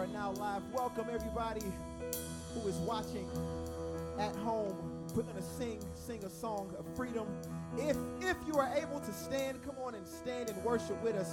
are now live. Welcome everybody who is watching at home. We're gonna sing, sing a song of freedom. If if you are able to stand, come on and stand and worship with us.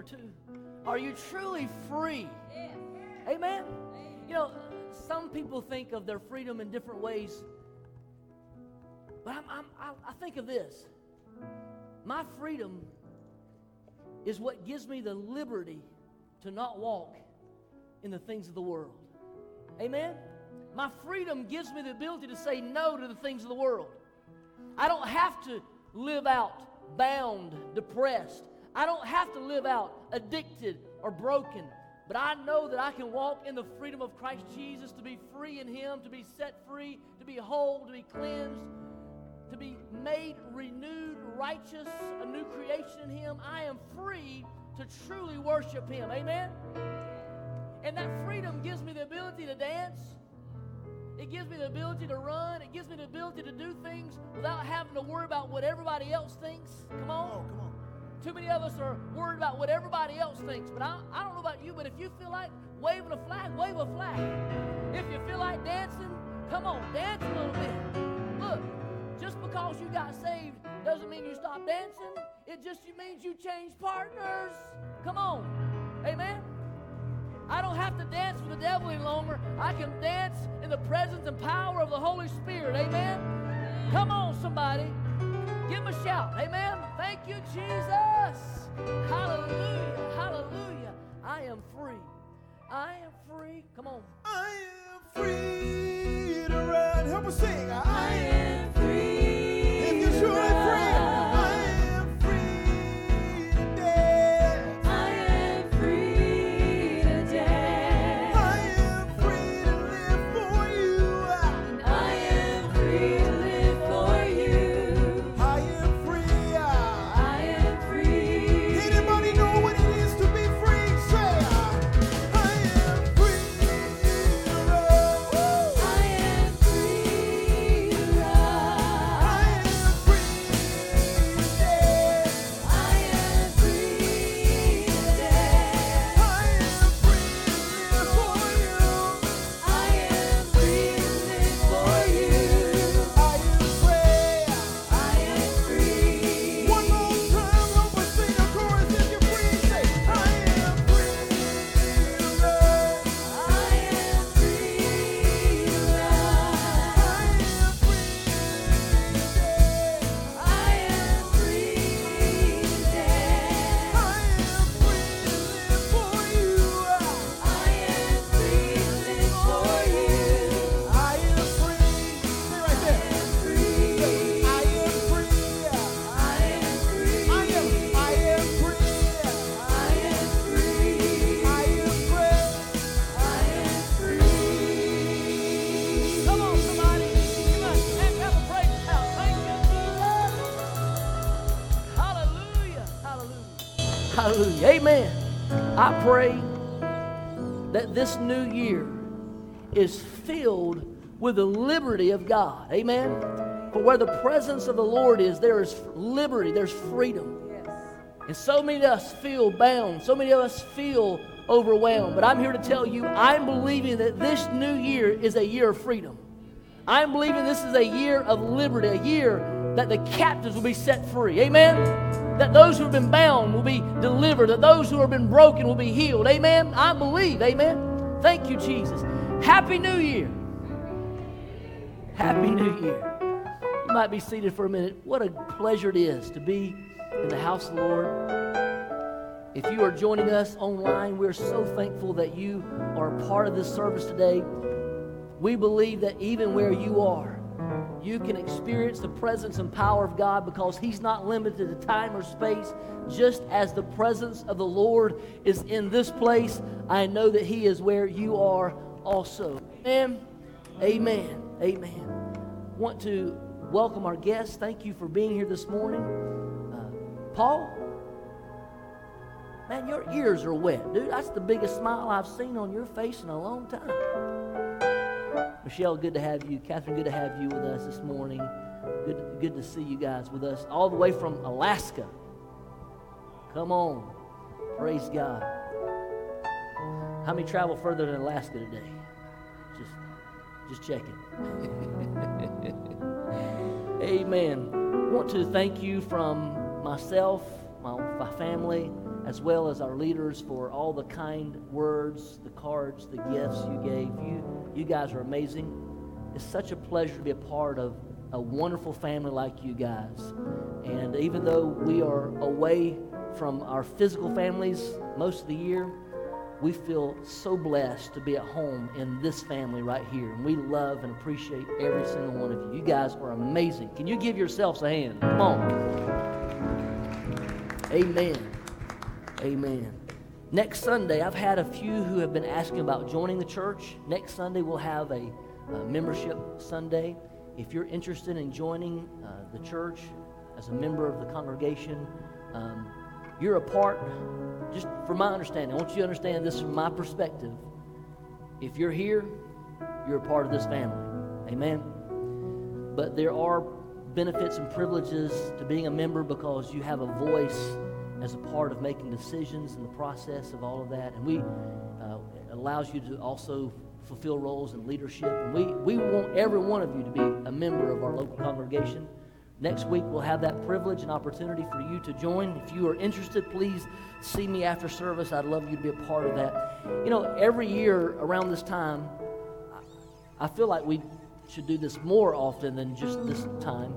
Or two. Are you truly free? Amen. You know, some people think of their freedom in different ways, but I'm, I'm, I think of this. My freedom is what gives me the liberty to not walk in the things of the world. Amen? My freedom gives me the ability to say no to the things of the world. I don't have to live out bound, depressed. I don't have to live out addicted or broken. But I know that I can walk in the freedom of Christ Jesus to be free in Him, to be set free, to be whole, to be cleansed, to be made renewed, righteous, a new creation in Him. I am free to truly worship Him. Amen? And that freedom gives me the ability to dance. It gives me the ability to run. It gives me the ability to do things without having to worry about what everybody else thinks. Come on. Oh, come on. Too many of us are worried about what everybody else thinks. But I, I don't know about you, but if you feel like waving a flag, wave a flag. If you feel like dancing, come on, dance a little bit. Look, just because you got saved doesn't mean you stop dancing. It just means you change partners. Come on. Amen. I don't have to dance with the devil any longer. I can dance in the presence and power of the Holy Spirit. Amen. Come on, somebody. Give him a shout. Amen. Thank you, Jesus. Hallelujah. Hallelujah. I am free. I am free. Come on. I am free to run. Help us sing. I am pray that this new year is filled with the liberty of God. Amen. For where the presence of the Lord is, there is liberty, there's freedom. And so many of us feel bound. So many of us feel overwhelmed. But I'm here to tell you, I'm believing that this new year is a year of freedom. I'm believing this is a year of liberty, a year that the captives will be set free. Amen? That those who have been bound will be delivered, that those who have been broken will be healed. Amen? I believe. Amen? Thank you, Jesus. Happy New Year. Happy New Year. You might be seated for a minute. What a pleasure it is to be in the house of the Lord. If you are joining us online, we're so thankful that you are a part of this service today. We believe that even where you are, you can experience the presence and power of God because He's not limited to time or space. Just as the presence of the Lord is in this place, I know that He is where you are also. Amen. Amen. Amen. Want to welcome our guests. Thank you for being here this morning. Uh, Paul, man, your ears are wet, dude. That's the biggest smile I've seen on your face in a long time. Michelle, good to have you. Catherine, good to have you with us this morning. Good, good to see you guys with us all the way from Alaska. Come on. Praise God. How many travel further than Alaska today? Just, just checking. Amen. want to thank you from myself, my, my family, as well as our leaders for all the kind words, the cards, the gifts you gave. You, you guys are amazing. It's such a pleasure to be a part of a wonderful family like you guys. And even though we are away from our physical families most of the year, we feel so blessed to be at home in this family right here. And we love and appreciate every single one of you. You guys are amazing. Can you give yourselves a hand? Come on. Amen. Amen. Next Sunday, I've had a few who have been asking about joining the church. Next Sunday, we'll have a, a membership Sunday. If you're interested in joining uh, the church as a member of the congregation, um, you're a part, just from my understanding, I want you to understand this from my perspective. If you're here, you're a part of this family. Amen. But there are benefits and privileges to being a member because you have a voice as a part of making decisions in the process of all of that. And we uh, allows you to also fulfill roles in leadership. And we, we want every one of you to be a member of our local congregation. Next week, we'll have that privilege and opportunity for you to join. If you are interested, please see me after service. I'd love you to be a part of that. You know, every year around this time, I feel like we should do this more often than just this time.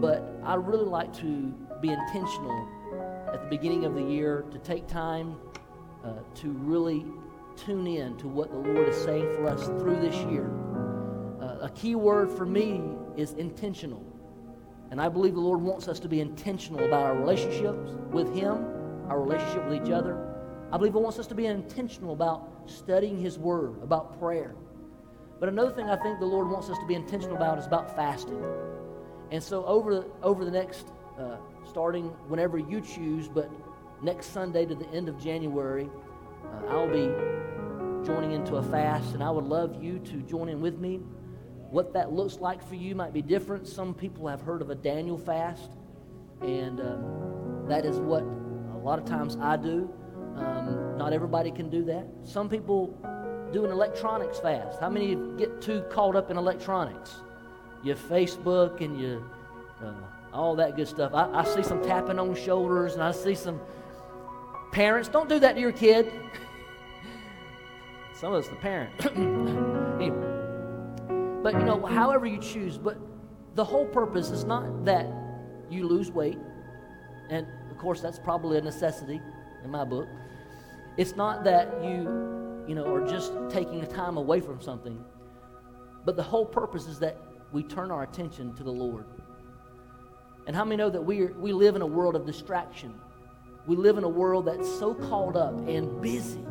But I really like to be intentional at the beginning of the year to take time uh, to really tune in to what the Lord is saying for us through this year. Uh, a key word for me is intentional. And I believe the Lord wants us to be intentional about our relationships with Him, our relationship with each other. I believe He wants us to be intentional about studying His Word, about prayer. But another thing I think the Lord wants us to be intentional about is about fasting. And so over, over the next, uh, starting whenever you choose, but next Sunday to the end of January, uh, I'll be joining into a fast, and I would love you to join in with me. What that looks like for you might be different. Some people have heard of a Daniel fast, and um, that is what a lot of times I do. Um, not everybody can do that. Some people do an electronics fast. How many get too caught up in electronics? Your Facebook and your uh, all that good stuff. I, I see some tapping on shoulders, and I see some parents. Don't do that to your kid. Some of us, the parent. anyway. But you know, however you choose, but the whole purpose is not that you lose weight, and of course that's probably a necessity in my book. It's not that you, you know, are just taking time away from something, but the whole purpose is that we turn our attention to the Lord. And how many know that we, are, we live in a world of distraction? We live in a world that's so caught up and busy.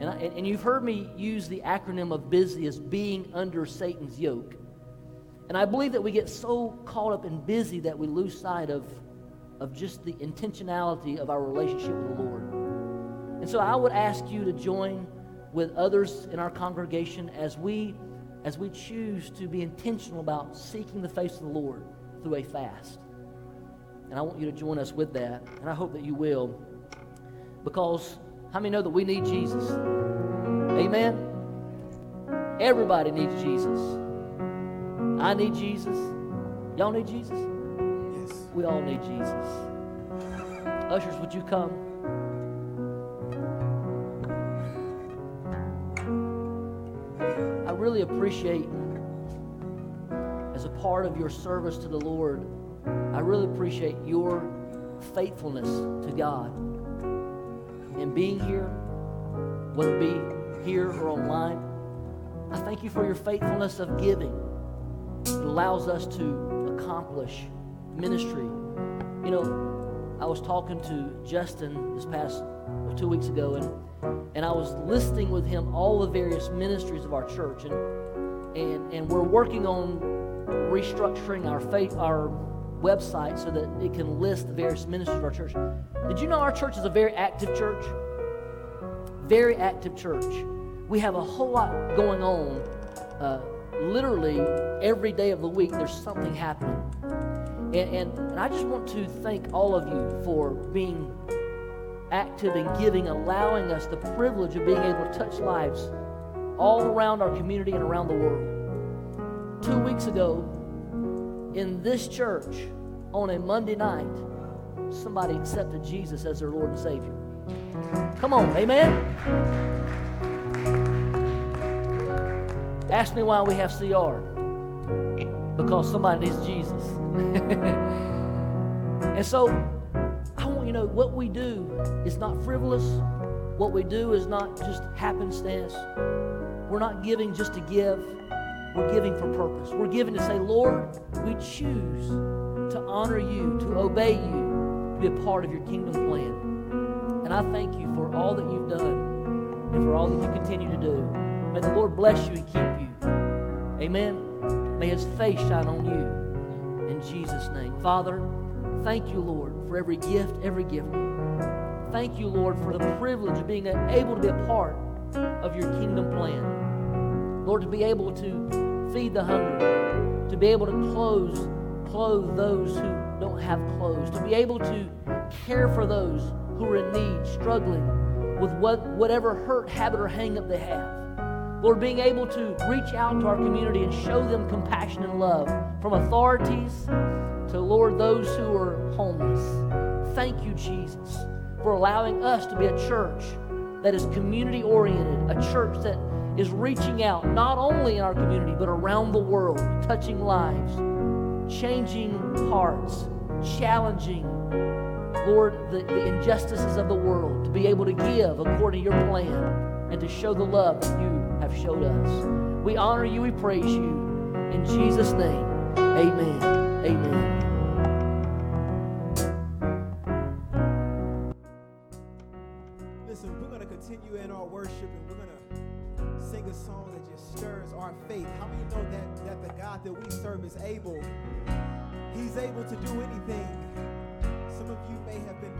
And, I, and you've heard me use the acronym of busy as being under Satan's yoke. And I believe that we get so caught up and busy that we lose sight of, of just the intentionality of our relationship with the Lord. And so I would ask you to join with others in our congregation as we, as we choose to be intentional about seeking the face of the Lord through a fast. And I want you to join us with that. And I hope that you will. Because how many know that we need Jesus? Amen? Everybody needs Jesus. I need Jesus. Y'all need Jesus? Yes. We all need Jesus. Ushers, would you come? I really appreciate, as a part of your service to the Lord, I really appreciate your faithfulness to God and being here, whether it be here or online. I thank you for your faithfulness of giving. It allows us to accomplish ministry. You know, I was talking to Justin this past two weeks ago, and and I was listing with him all the various ministries of our church, and and and we're working on restructuring our faith our website so that it can list the various ministries of our church. Did you know our church is a very active church? Very active church. We have a whole lot going on. Uh, literally every day of the week, there's something happening. And, and, and I just want to thank all of you for being active and giving, allowing us the privilege of being able to touch lives all around our community and around the world. Two weeks ago, in this church, on a Monday night somebody accepted Jesus as their Lord and Savior. Come on, amen? Ask me why we have CR. Because somebody needs Jesus. and so, I want you to know what we do is not frivolous. What we do is not just happenstance. We're not giving just to give. We're giving for purpose. We're giving to say, Lord, we choose to honor you, to obey you, to be a part of your kingdom plan. And I thank you for all that you've done and for all that you continue to do. May the Lord bless you and keep you. Amen. May his face shine on you. In Jesus' name. Father, thank you, Lord, for every gift, every gift. Thank you, Lord, for the privilege of being able to be a part of your kingdom plan. Lord, to be able to feed the hungry, to be able to clothe, clothe those who don't have clothes, to be able to care for those who are in need, struggling with what, whatever hurt, habit, or hang up they have. Lord, being able to reach out to our community and show them compassion and love from authorities to, Lord, those who are homeless. Thank you, Jesus, for allowing us to be a church that is community oriented, a church that is reaching out not only in our community but around the world, touching lives, changing hearts, challenging, Lord, the, the injustices of the world, to be able to give according to your plan and to show the love that you have showed us. We honor you, we praise you. In Jesus' name, amen. Amen. Our faith. How many know that, that the God that we serve is able? He's able to do anything. Some of you may have been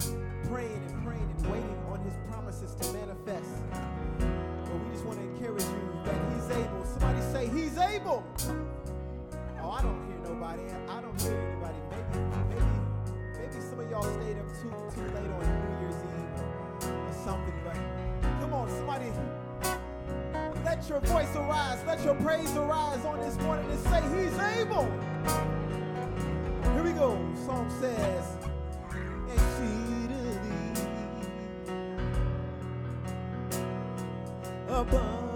praying and praying and waiting on his promises to manifest. But we just want to encourage you that he's able. Somebody say, He's able. Oh, I don't hear nobody. I don't hear anybody. Maybe, maybe, maybe some of y'all stayed up too too late on New Year's Eve or something, but come on, somebody let your voice arise, let your praise arise on this morning and say, He's able. Here we go. Song says, exceedingly abundantly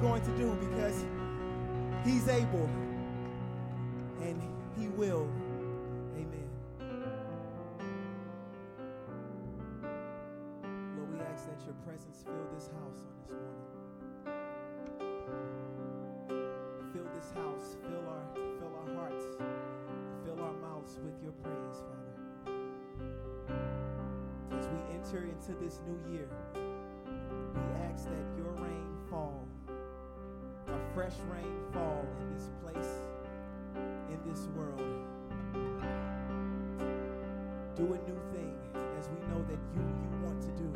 going to do because He's able and He will. Amen. Lord, we ask that your presence fill this house on this morning. Fill this house, fill our, fill our hearts, fill our mouths with your praise, Father. As we enter into this new year, we ask that your rain fall a fresh rain fall in this place, in this world. Do a new thing as we know that you, you want to do.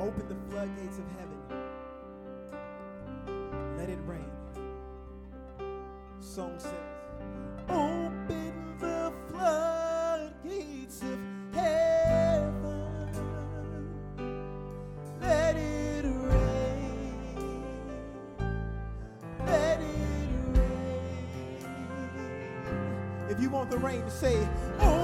Open the floodgates of heaven. Let it rain. Song said. the rain to say, Oh,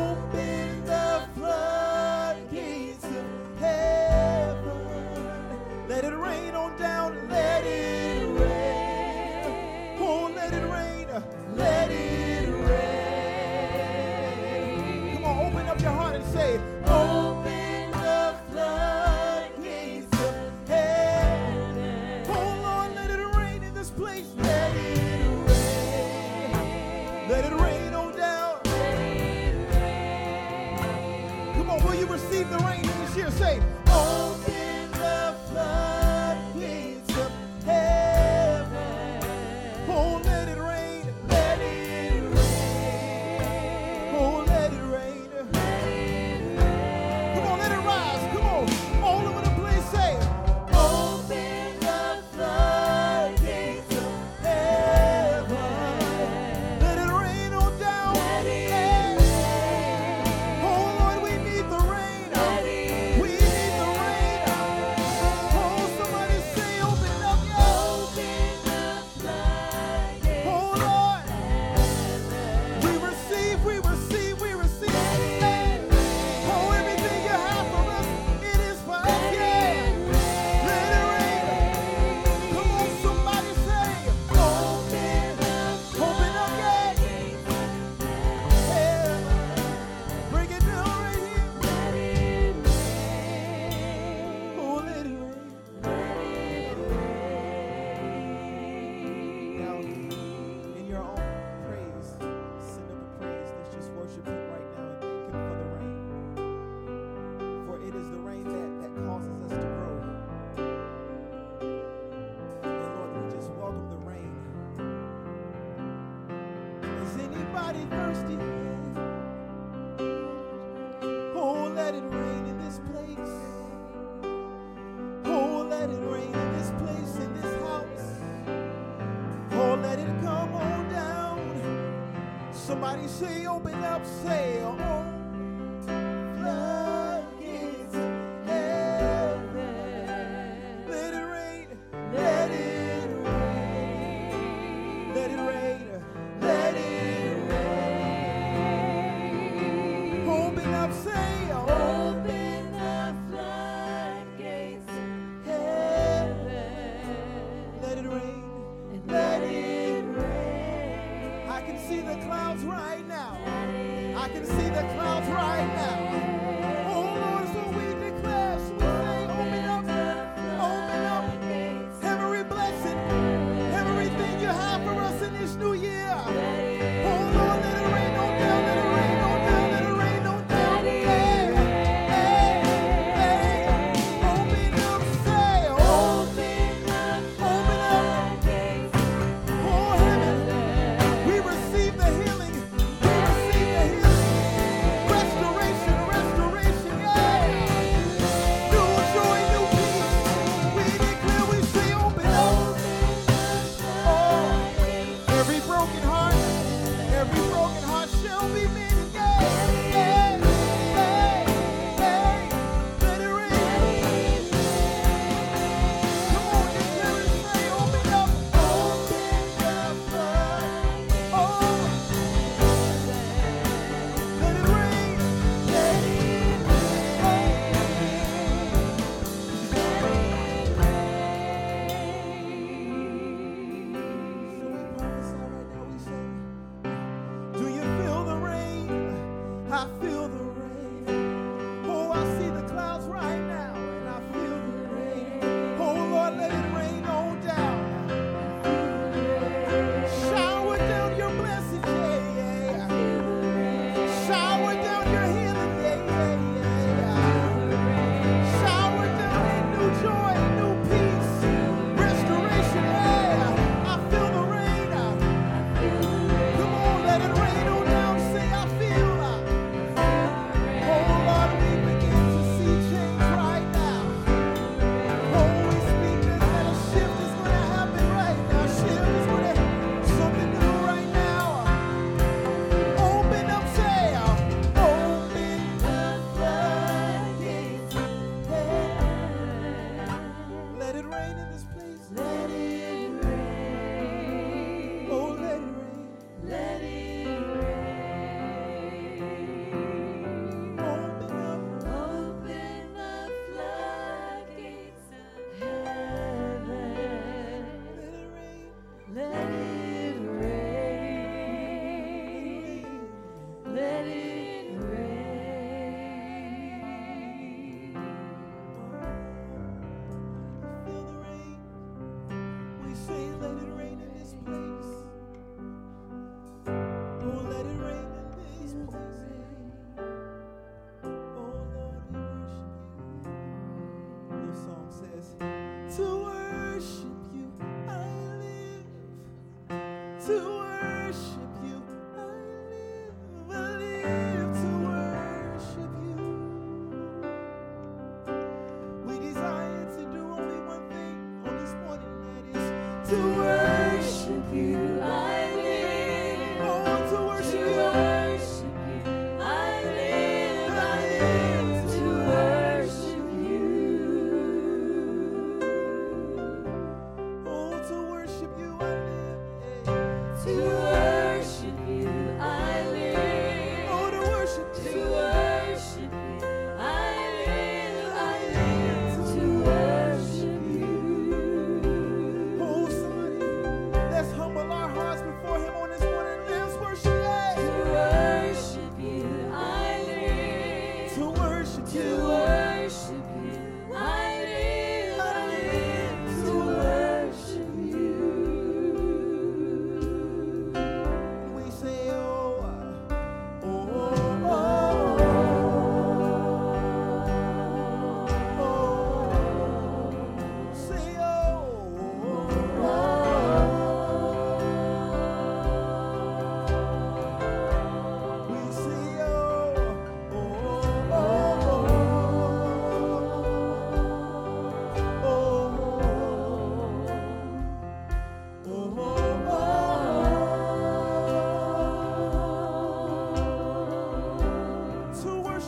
say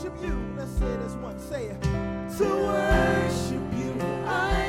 worship you. Let's say this one. Say it. To worship you, I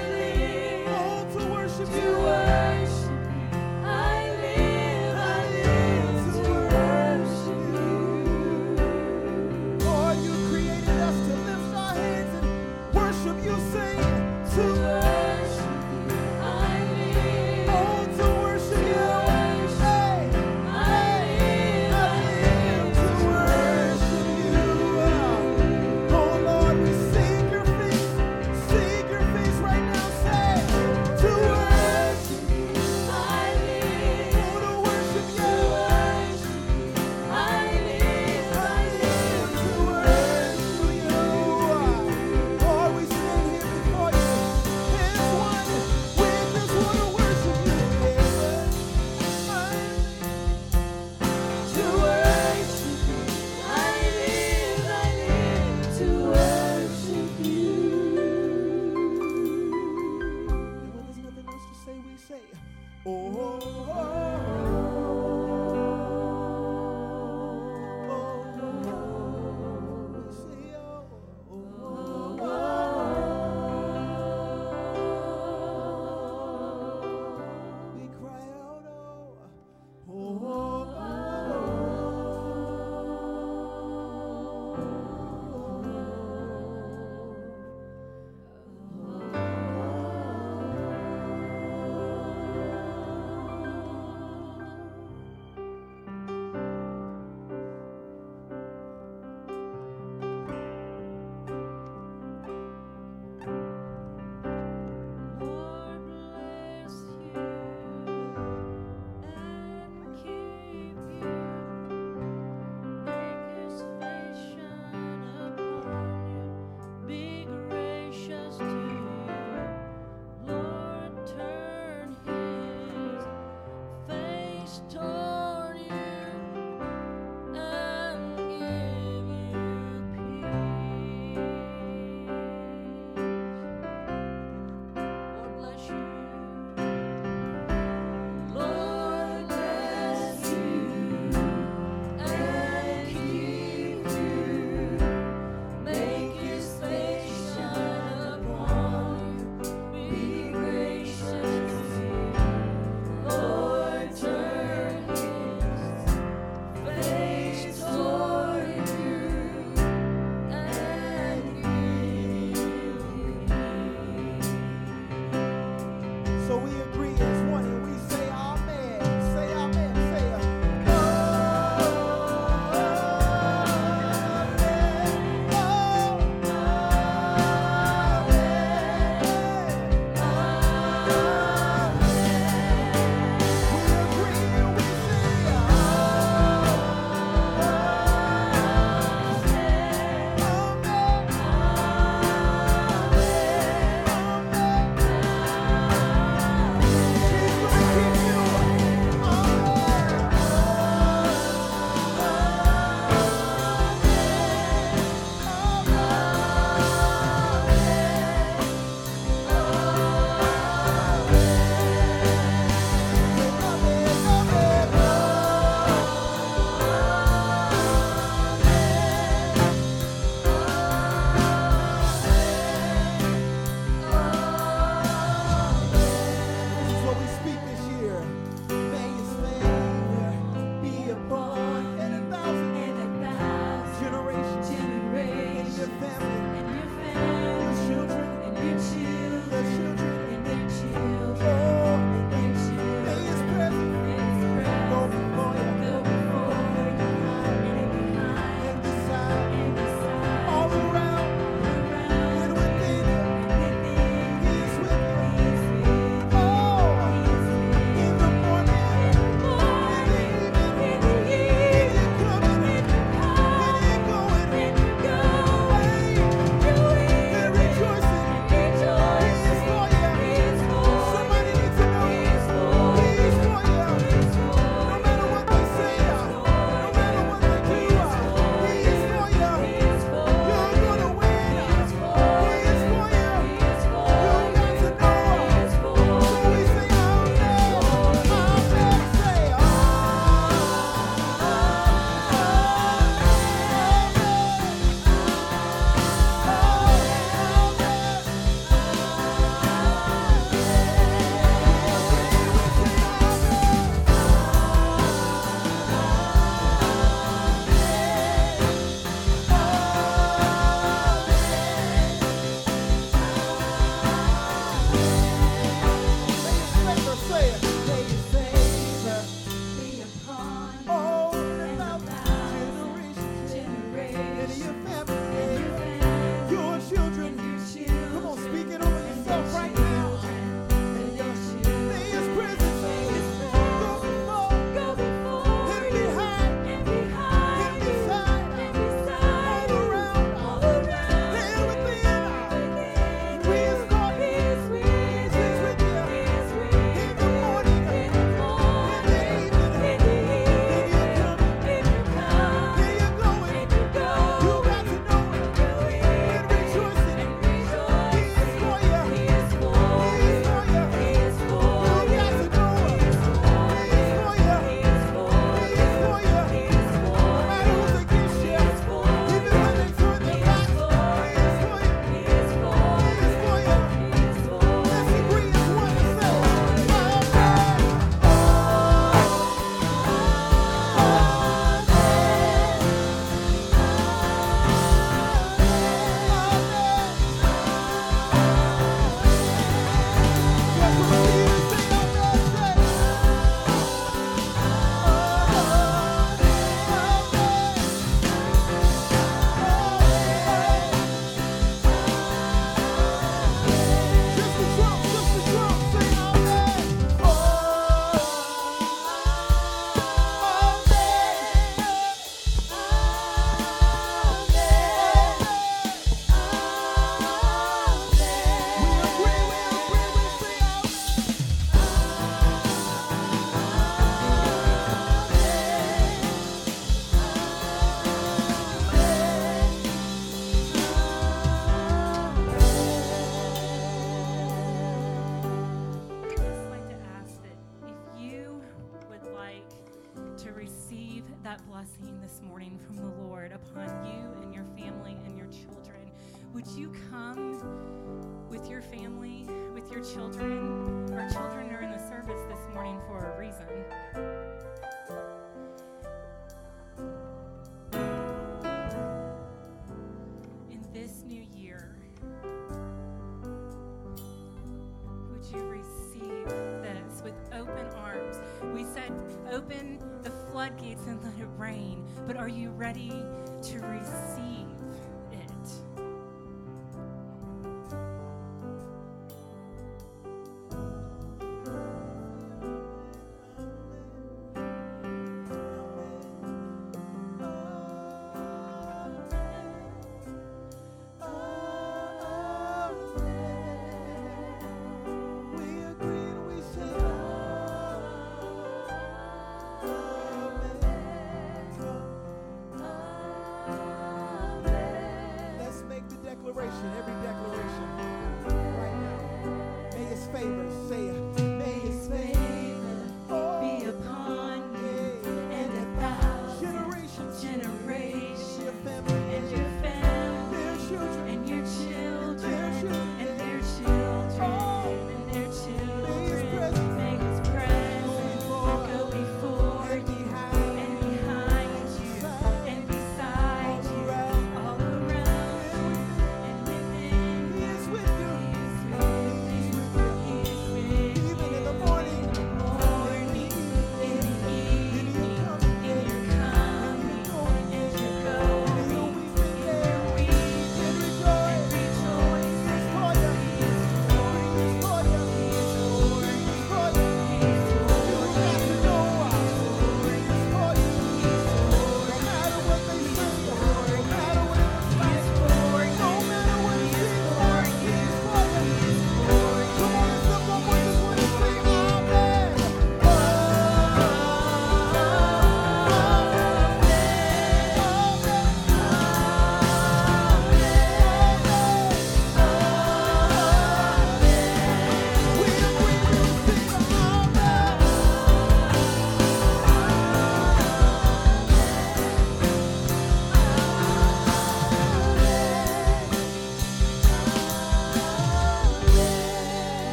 but are you ready to receive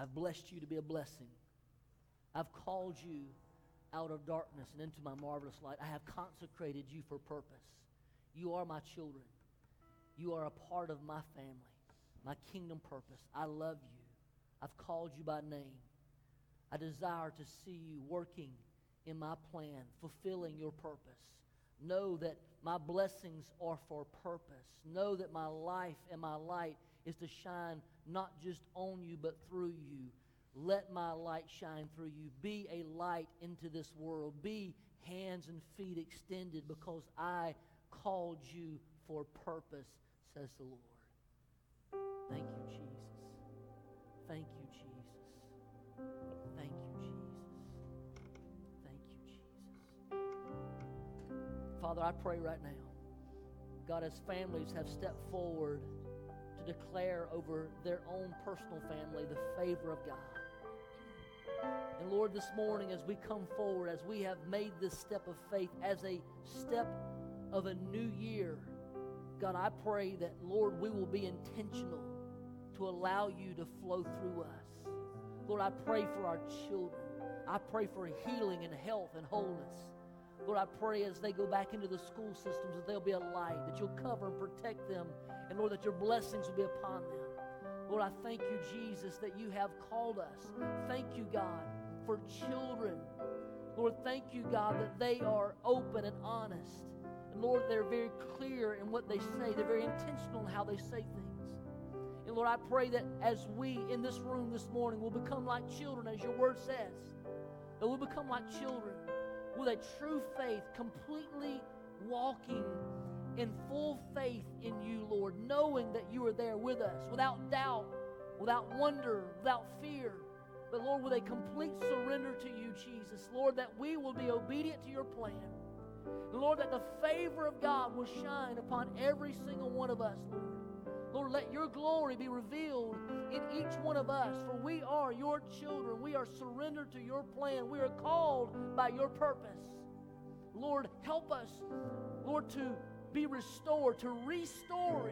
I've blessed you to be a blessing. I've called you out of darkness and into my marvelous light. I have consecrated you for purpose. You are my children. You are a part of my family, my kingdom purpose. I love you. I've called you by name. I desire to see you working in my plan, fulfilling your purpose. Know that my blessings are for purpose. Know that my life and my light is to shine not just on you, but through you. Let my light shine through you. Be a light into this world. Be hands and feet extended because I called you for purpose, says the Lord. Thank you, Jesus. Thank you, Jesus. Thank you, Jesus. Thank you, Jesus. Father, I pray right now, God, as families have stepped forward declare over their own personal family the favor of God. And Lord, this morning as we come forward, as we have made this step of faith as a step of a new year, God, I pray that, Lord, we will be intentional to allow you to flow through us. Lord, I pray for our children. I pray for healing and health and wholeness. Lord, I pray as they go back into the school systems that there'll be a light, that you'll cover and protect them, and Lord, that your blessings will be upon them. Lord, I thank you, Jesus, that you have called us. Thank you, God, for children. Lord, thank you, God, that they are open and honest. And Lord, they're very clear in what they say, they're very intentional in how they say things. And Lord, I pray that as we in this room this morning will become like children, as your word says, that we'll become like children with a true faith, completely walking in full faith in you, Lord, knowing that you are there with us, without doubt, without wonder, without fear. But Lord, with a complete surrender to you, Jesus, Lord, that we will be obedient to your plan. Lord, that the favor of God will shine upon every single one of us, Lord. Lord, let your glory be revealed in each one of us, for we are your children. We are surrendered to your plan. We are called by your purpose. Lord, help us, Lord, to be restored, to restore,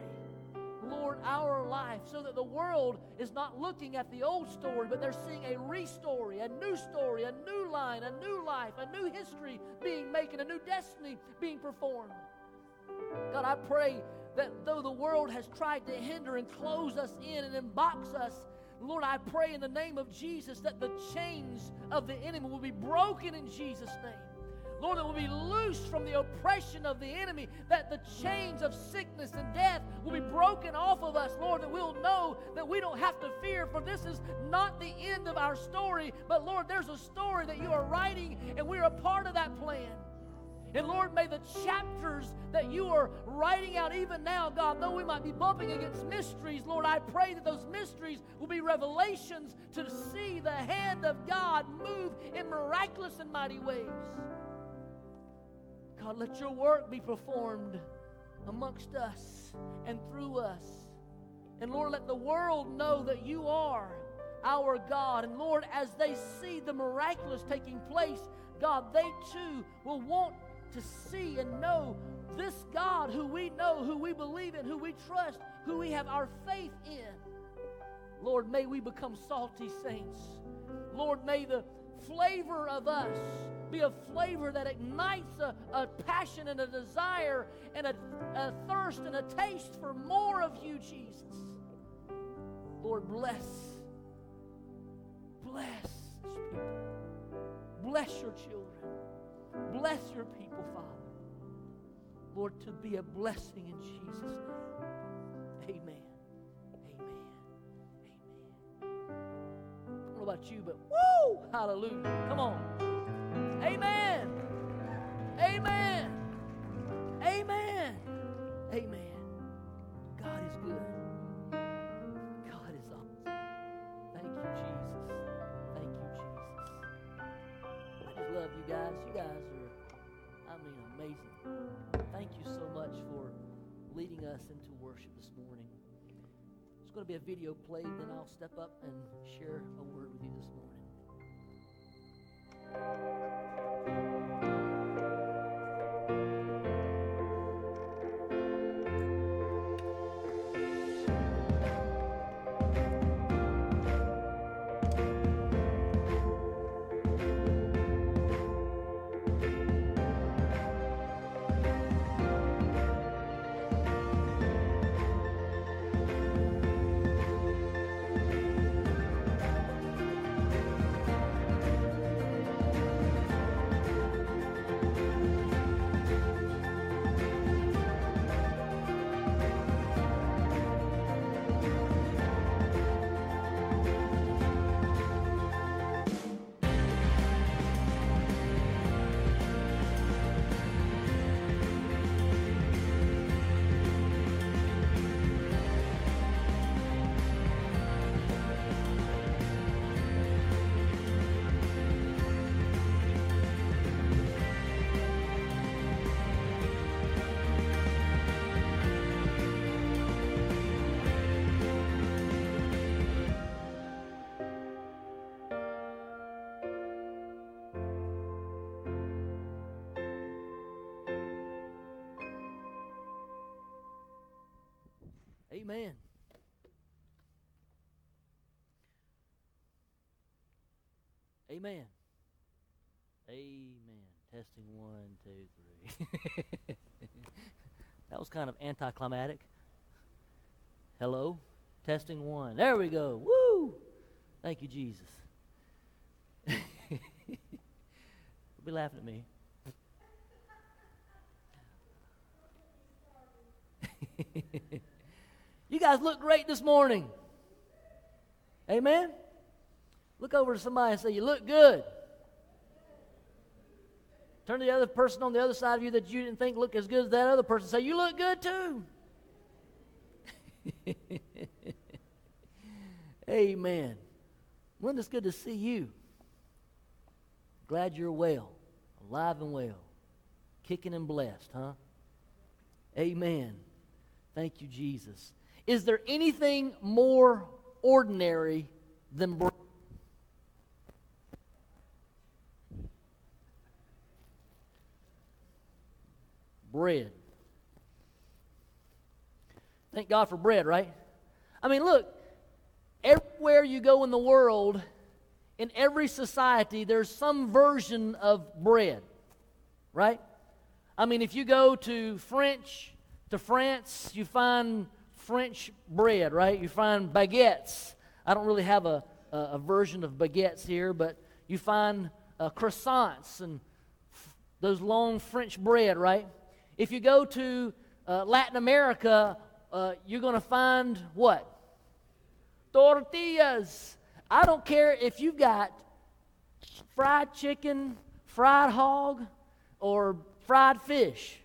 Lord, our life, so that the world is not looking at the old story, but they're seeing a restory, a new story, a new line, a new life, a new history being made, a new destiny being performed. God, I pray that though the world has tried to hinder and close us in and box us, Lord, I pray in the name of Jesus that the chains of the enemy will be broken in Jesus' name. Lord, that will be loosed from the oppression of the enemy, that the chains of sickness and death will be broken off of us, Lord, that we'll know that we don't have to fear, for this is not the end of our story, but Lord, there's a story that you are writing, and we're a part of that plan. And Lord, may the chapters that you are writing out even now, God, though we might be bumping against mysteries, Lord, I pray that those mysteries will be revelations to see the hand of God move in miraculous and mighty ways. God, let your work be performed amongst us and through us. And Lord, let the world know that you are our God. And Lord, as they see the miraculous taking place, God, they too will want to see and know this God who we know, who we believe in, who we trust, who we have our faith in. Lord, may we become salty saints. Lord, may the flavor of us be a flavor that ignites a, a passion and a desire and a, a thirst and a taste for more of you, Jesus. Lord, bless. Bless people. Bless your children. Bless your people, Father. Lord, to be a blessing in Jesus' name. Amen. Amen. Amen. I don't know about you, but woo! Hallelujah. Come on. Amen. Amen. Amen. Amen. God is good. Guys. You guys are, I mean, amazing. Thank you so much for leading us into worship this morning. It's going to be a video played, then I'll step up and share a word with you this morning. Amen. Amen. Amen. Testing one, two, three. that was kind of anticlimactic. Hello? Testing one. There we go. Woo! Thank you, Jesus. Don't be laughing at me. You guys look great this morning. Amen? Look over to somebody and say, You look good. Turn to the other person on the other side of you that you didn't think looked as good as that other person. Say, You look good too. Amen. Linda, it's good to see you. Glad you're well, alive and well, kicking and blessed, huh? Amen. Thank you, Jesus. Is there anything more ordinary than bread? Bread. Thank God for bread, right? I mean, look, everywhere you go in the world, in every society, there's some version of bread, right? I mean, if you go to French, to France, you find French bread, right? You find baguettes. I don't really have a, a, a version of baguettes here, but you find uh, croissants and f- those long French bread, right? If you go to uh, Latin America, uh, you're going to find what? Tortillas. I don't care if you've got fried chicken, fried hog, or fried fish,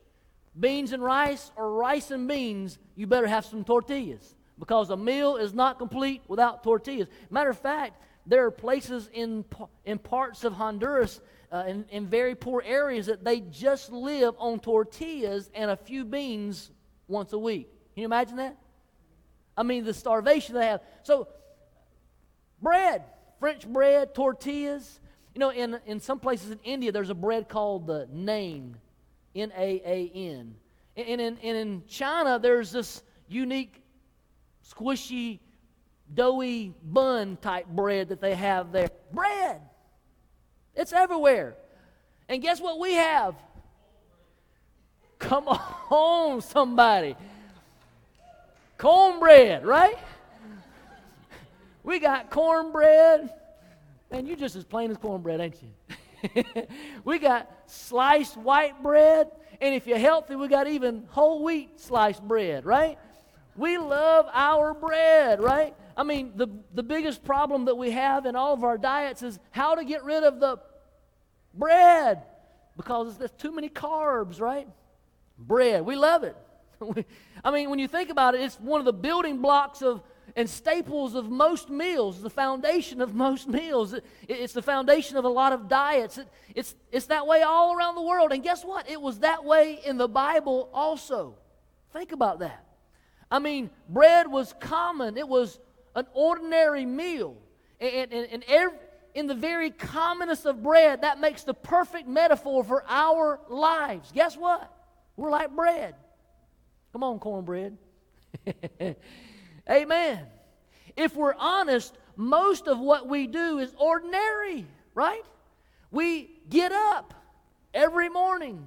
beans and rice, or rice and beans, you better have some tortillas because a meal is not complete without tortillas. Matter of fact, there are places in, in parts of Honduras, uh, in, in very poor areas, that they just live on tortillas and a few beans once a week. Can you imagine that? I mean, the starvation they have. So, bread, French bread, tortillas. You know, in, in some places in India, there's a bread called the naan, N A A N. And in, and in China, there's this unique, squishy, doughy bun type bread that they have there. Bread! It's everywhere. And guess what we have? Come on, somebody. Cornbread, right? We got cornbread. Man, you're just as plain as cornbread, ain't you? we got sliced white bread. And if you're healthy, we got even whole wheat sliced bread, right? We love our bread, right? I mean, the, the biggest problem that we have in all of our diets is how to get rid of the bread because there's too many carbs, right? Bread. We love it. I mean, when you think about it, it's one of the building blocks of and staples of most meals, the foundation of most meals. It- it's the foundation of a lot of diets. It- it's, it's that way all around the world. And guess what? It was that way in the Bible also. Think about that. I mean, bread was common, it was an ordinary meal. And, and, and every, in the very commonest of bread, that makes the perfect metaphor for our lives. Guess what? We're like bread. Come on, cornbread. Amen. If we're honest, most of what we do is ordinary, right? We get up every morning,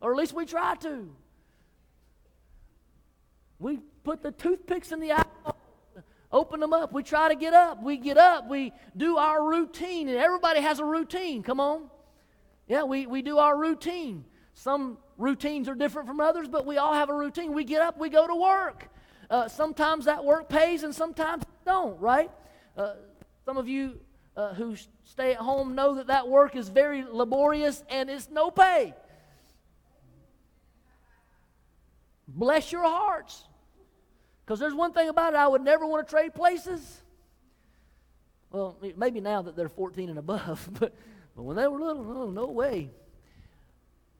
or at least we try to. We put the toothpicks in the eye, open them up. We try to get up. We get up. We do our routine, and everybody has a routine. Come on. Yeah, we, we do our routine. Some routines are different from others, but we all have a routine. We get up, we go to work. Uh, sometimes that work pays and sometimes don't, right? Uh, some of you uh, who stay at home know that that work is very laborious and it's no pay. Bless your hearts. Because there's one thing about it, I would never want to trade places. Well, maybe now that they're 14 and above, but, but when they were little, no, no way.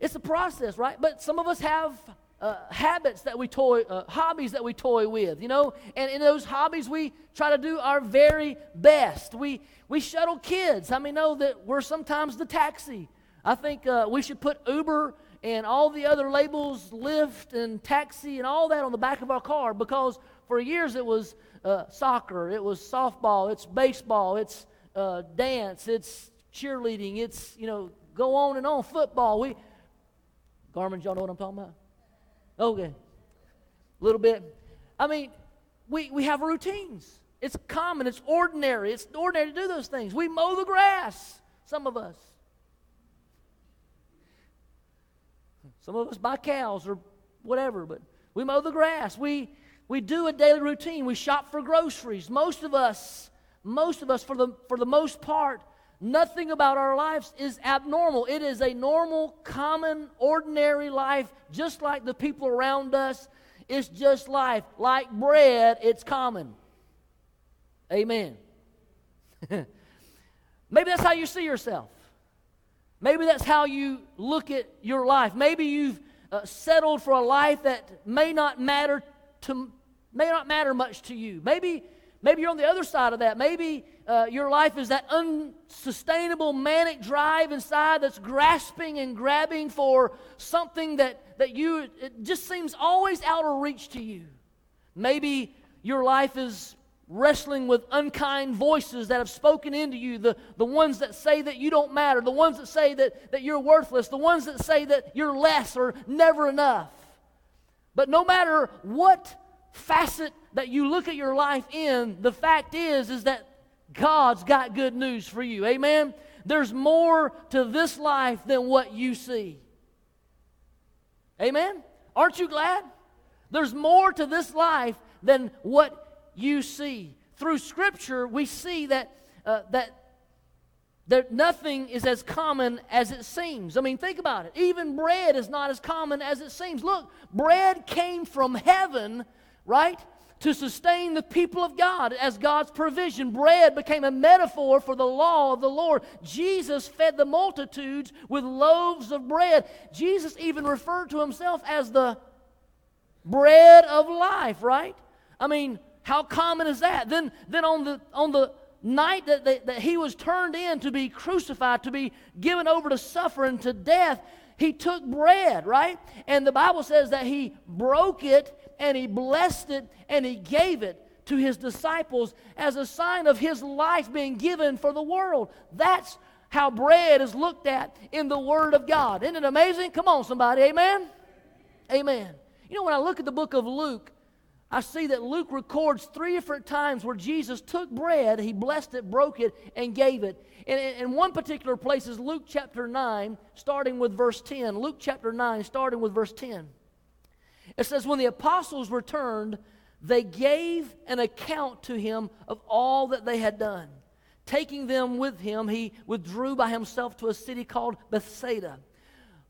It's a process, right? But some of us have uh, habits that we toy, uh, hobbies that we toy with, you know, and in those hobbies we try to do our very best. We we shuttle kids. I mean, know that we're sometimes the taxi. I think uh, we should put Uber and all the other labels, Lyft and taxi and all that on the back of our car because for years it was uh, soccer, it was softball, it's baseball, it's uh, dance, it's cheerleading, it's you know go on and on football. We Garmin, y'all know what I'm talking about? Okay. A little bit. I mean, we, we have routines. It's common, it's ordinary. It's ordinary to do those things. We mow the grass, some of us. Some of us buy cows or whatever, but we mow the grass. We, we do a daily routine. We shop for groceries. Most of us, most of us, for the, for the most part, Nothing about our lives is abnormal. It is a normal, common, ordinary life, just like the people around us. It's just life. Like bread, it's common. Amen. Maybe that's how you see yourself. Maybe that's how you look at your life. Maybe you've uh, settled for a life that may not matter to may not matter much to you. Maybe maybe you're on the other side of that. Maybe uh, your life is that unsustainable manic drive inside that's grasping and grabbing for something that that you it just seems always out of reach to you. Maybe your life is wrestling with unkind voices that have spoken into you the, the ones that say that you don't matter, the ones that say that, that you're worthless, the ones that say that you're less or never enough. But no matter what facet that you look at your life in, the fact is is that God's got good news for you. Amen. There's more to this life than what you see. Amen. Aren't you glad? There's more to this life than what you see. Through Scripture, we see that, uh, that, that nothing is as common as it seems. I mean, think about it. Even bread is not as common as it seems. Look, bread came from heaven, right? To sustain the people of God as God's provision. Bread became a metaphor for the law of the Lord. Jesus fed the multitudes with loaves of bread. Jesus even referred to himself as the bread of life, right? I mean, how common is that? Then, then on the on the night that, that, that he was turned in to be crucified, to be given over to suffering to death, he took bread, right? And the Bible says that he broke it and he blessed it and he gave it to his disciples as a sign of his life being given for the world. That's how bread is looked at in the Word of God. Isn't it amazing? Come on, somebody. Amen. Amen. You know, when I look at the book of Luke, I see that Luke records three different times where Jesus took bread, he blessed it, broke it, and gave it. And in one particular place is Luke chapter 9, starting with verse 10. Luke chapter 9, starting with verse 10. It says, When the apostles returned, they gave an account to him of all that they had done. Taking them with him, he withdrew by himself to a city called Bethsaida.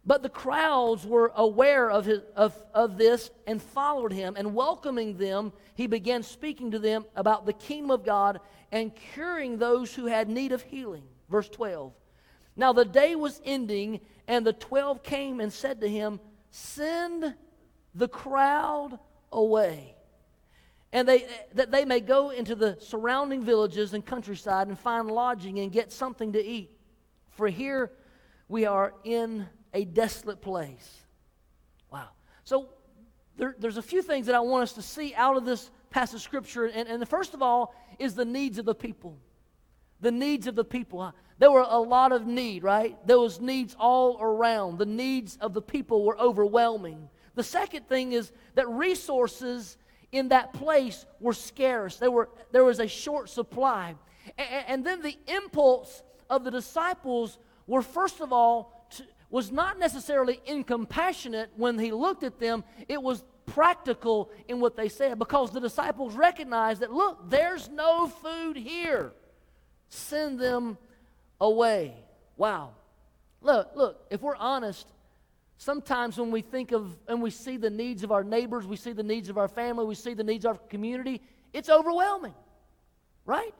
But the crowds were aware of, his, of, of this and followed him. And welcoming them, he began speaking to them about the kingdom of God and curing those who had need of healing. Verse 12. Now the day was ending, and the twelve came and said to him, Send the crowd away, and they, that they may go into the surrounding villages and countryside and find lodging and get something to eat. For here we are in a desolate place. Wow. So there, there's a few things that I want us to see out of this passage of Scripture. And, and the first of all is the needs of the people. The needs of the people. There were a lot of need, right? There was needs all around. The needs of the people were overwhelming. The second thing is that resources in that place were scarce. There, were, there was a short supply. And, and then the impulse of the disciples were, first of all, was not necessarily incompassionate when he looked at them, it was practical in what they said because the disciples recognized that, look, there's no food here. Send them away. Wow. Look, look, if we're honest, sometimes when we think of and we see the needs of our neighbors, we see the needs of our family, we see the needs of our community, it's overwhelming, right?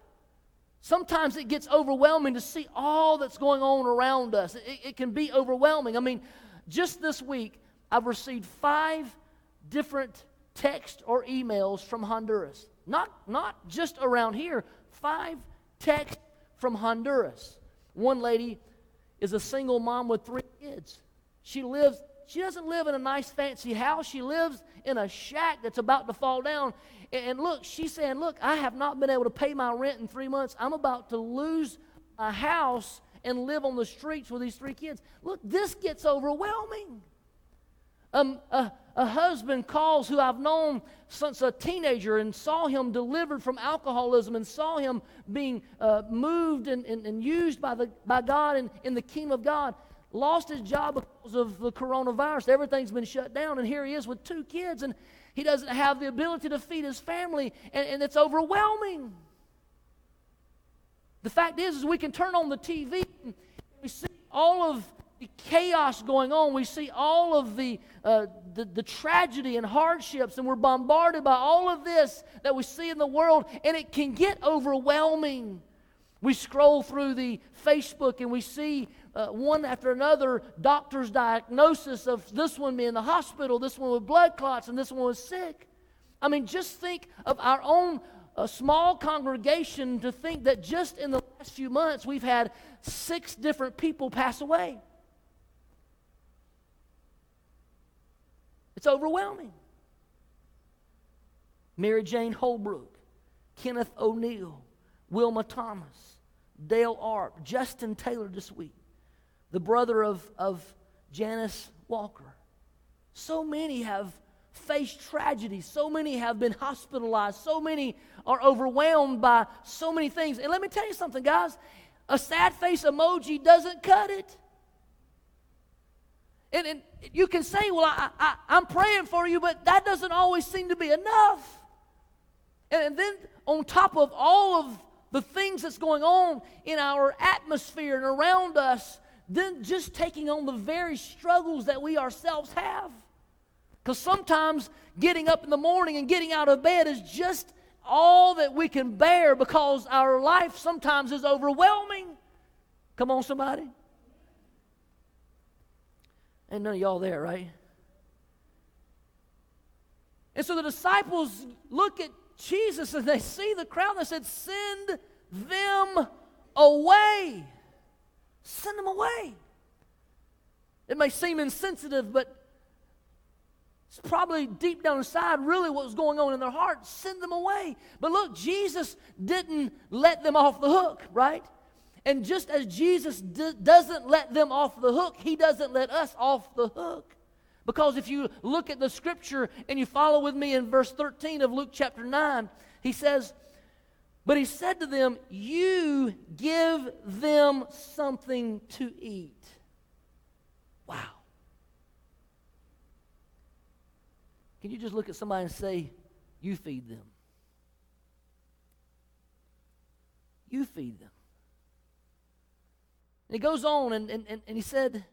Sometimes it gets overwhelming to see all that's going on around us. It, it, can be overwhelming. I mean, just this week, I've received five different texts or emails from Honduras. Not, not just around here, five texts from Honduras. One lady is a single mom with three kids. She lives, she doesn't live in a nice fancy house. She lives in a shack that's about to fall down. And look, she's saying, Look, I have not been able to pay my rent in three months. I'm about to lose a house and live on the streets with these three kids. Look, this gets overwhelming. Um, a, a husband calls who I've known since a teenager and saw him delivered from alcoholism and saw him being uh, moved and, and, and, used by, the, by God in, in the kingdom of God. Lost his job because of the coronavirus. Everything's been shut down, and here he is with two kids. And he doesn't have the ability to feed his family, and, and it's overwhelming. The fact is, is we can turn on the TV and we see all of the chaos going on. We see all of the, uh, the, the tragedy and hardships, and we're bombarded by all of this that we see in the world, and it can get overwhelming. We scroll through the Facebook and we see uh, one after another doctor's diagnosis of this one being in the hospital, this one with blood clots, and this one was sick. I mean, just think of our own uh, small congregation to think that just in the last few months we've had six different people pass away. It's overwhelming. Mary Jane Holbrook, Kenneth O'Neill, Wilma Thomas, Dale Arp, Justin Taylor this week, the brother of, of Janice Walker. So many have faced tragedy. So many have been hospitalized. So many are overwhelmed by so many things. And let me tell you something, guys a sad face emoji doesn't cut it. And, and you can say, well, I, I, I'm praying for you, but that doesn't always seem to be enough. And, and then on top of all of the things that's going on in our atmosphere and around us, then just taking on the very struggles that we ourselves have. Because sometimes getting up in the morning and getting out of bed is just all that we can bear because our life sometimes is overwhelming. Come on, somebody. Ain't none of y'all there, right? And so the disciples look at Jesus and they see the crowd and they said, Send them away. Send them away. It may seem insensitive, but it's probably deep down inside really what was going on in their heart. Send them away. But look, Jesus didn't let them off the hook, right? And just as Jesus d- doesn't let them off the hook, he doesn't let us off the hook. Because if you look at the scripture and you follow with me in verse 13 of Luke chapter 9, he says, But he said to them, You give them something to eat. Wow. Can you just look at somebody and say, You feed them? You feed them. And he goes on and, and, and, and he said,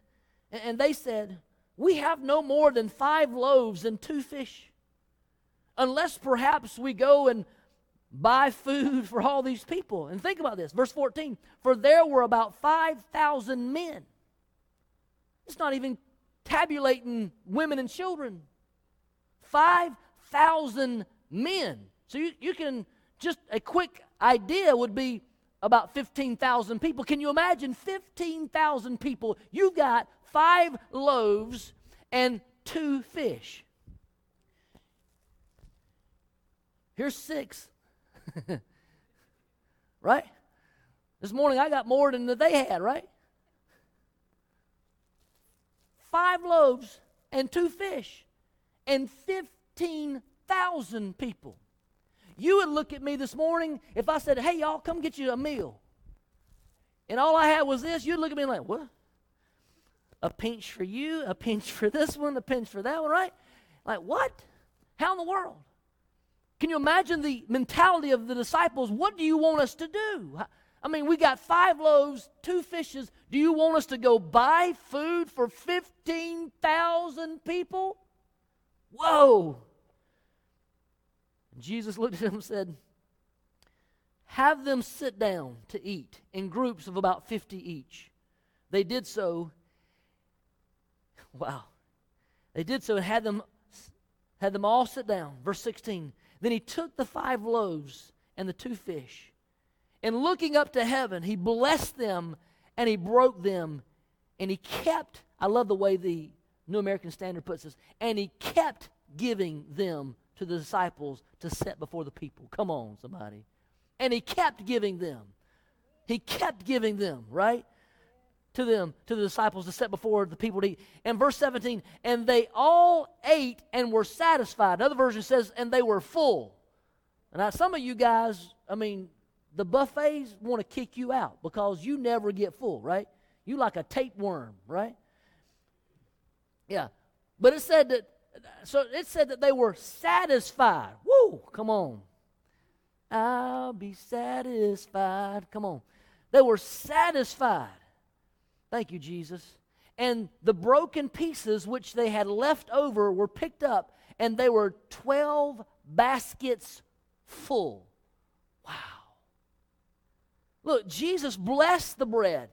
and they said, We have no more than five loaves and two fish. Unless perhaps we go and buy food for all these people. And think about this, verse 14. For there were about 5,000 men. It's not even tabulating women and children. 5,000 men. So you, you can, just a quick idea would be about 15,000 people. Can you imagine 15,000 people? You've got five loaves and two fish. Here's six. right? This morning I got more than they had, right? Five loaves and two fish and 15,000 people. You would look at me this morning if I said, Hey, y'all, come get you a meal. And all I had was this, you'd look at me like, What? A pinch for you, a pinch for this one, a pinch for that one, right? Like, what? How in the world? Can you imagine the mentality of the disciples? What do you want us to do? I mean, we got five loaves, two fishes. Do you want us to go buy food for 15,000 people? Whoa! Jesus looked at them and said, Have them sit down to eat in groups of about 50 each. They did so. Wow. They did so and had them, had them all sit down. Verse 16. Then he took the five loaves and the two fish, and looking up to heaven, he blessed them and he broke them, and he kept, I love the way the New American Standard puts this, and he kept giving them to the disciples to set before the people. Come on, somebody. And he kept giving them. He kept giving them, right? To them, to the disciples to set before the people to eat. And verse 17, and they all ate and were satisfied. Another version says, and they were full. Now, some of you guys, I mean, the buffets want to kick you out because you never get full, right? You like a tapeworm, right? Yeah. But it said that so it said that they were satisfied. Woo, come on. I'll be satisfied. Come on. They were satisfied. Thank you, Jesus. And the broken pieces which they had left over were picked up, and they were 12 baskets full. Wow. Look, Jesus blessed the bread.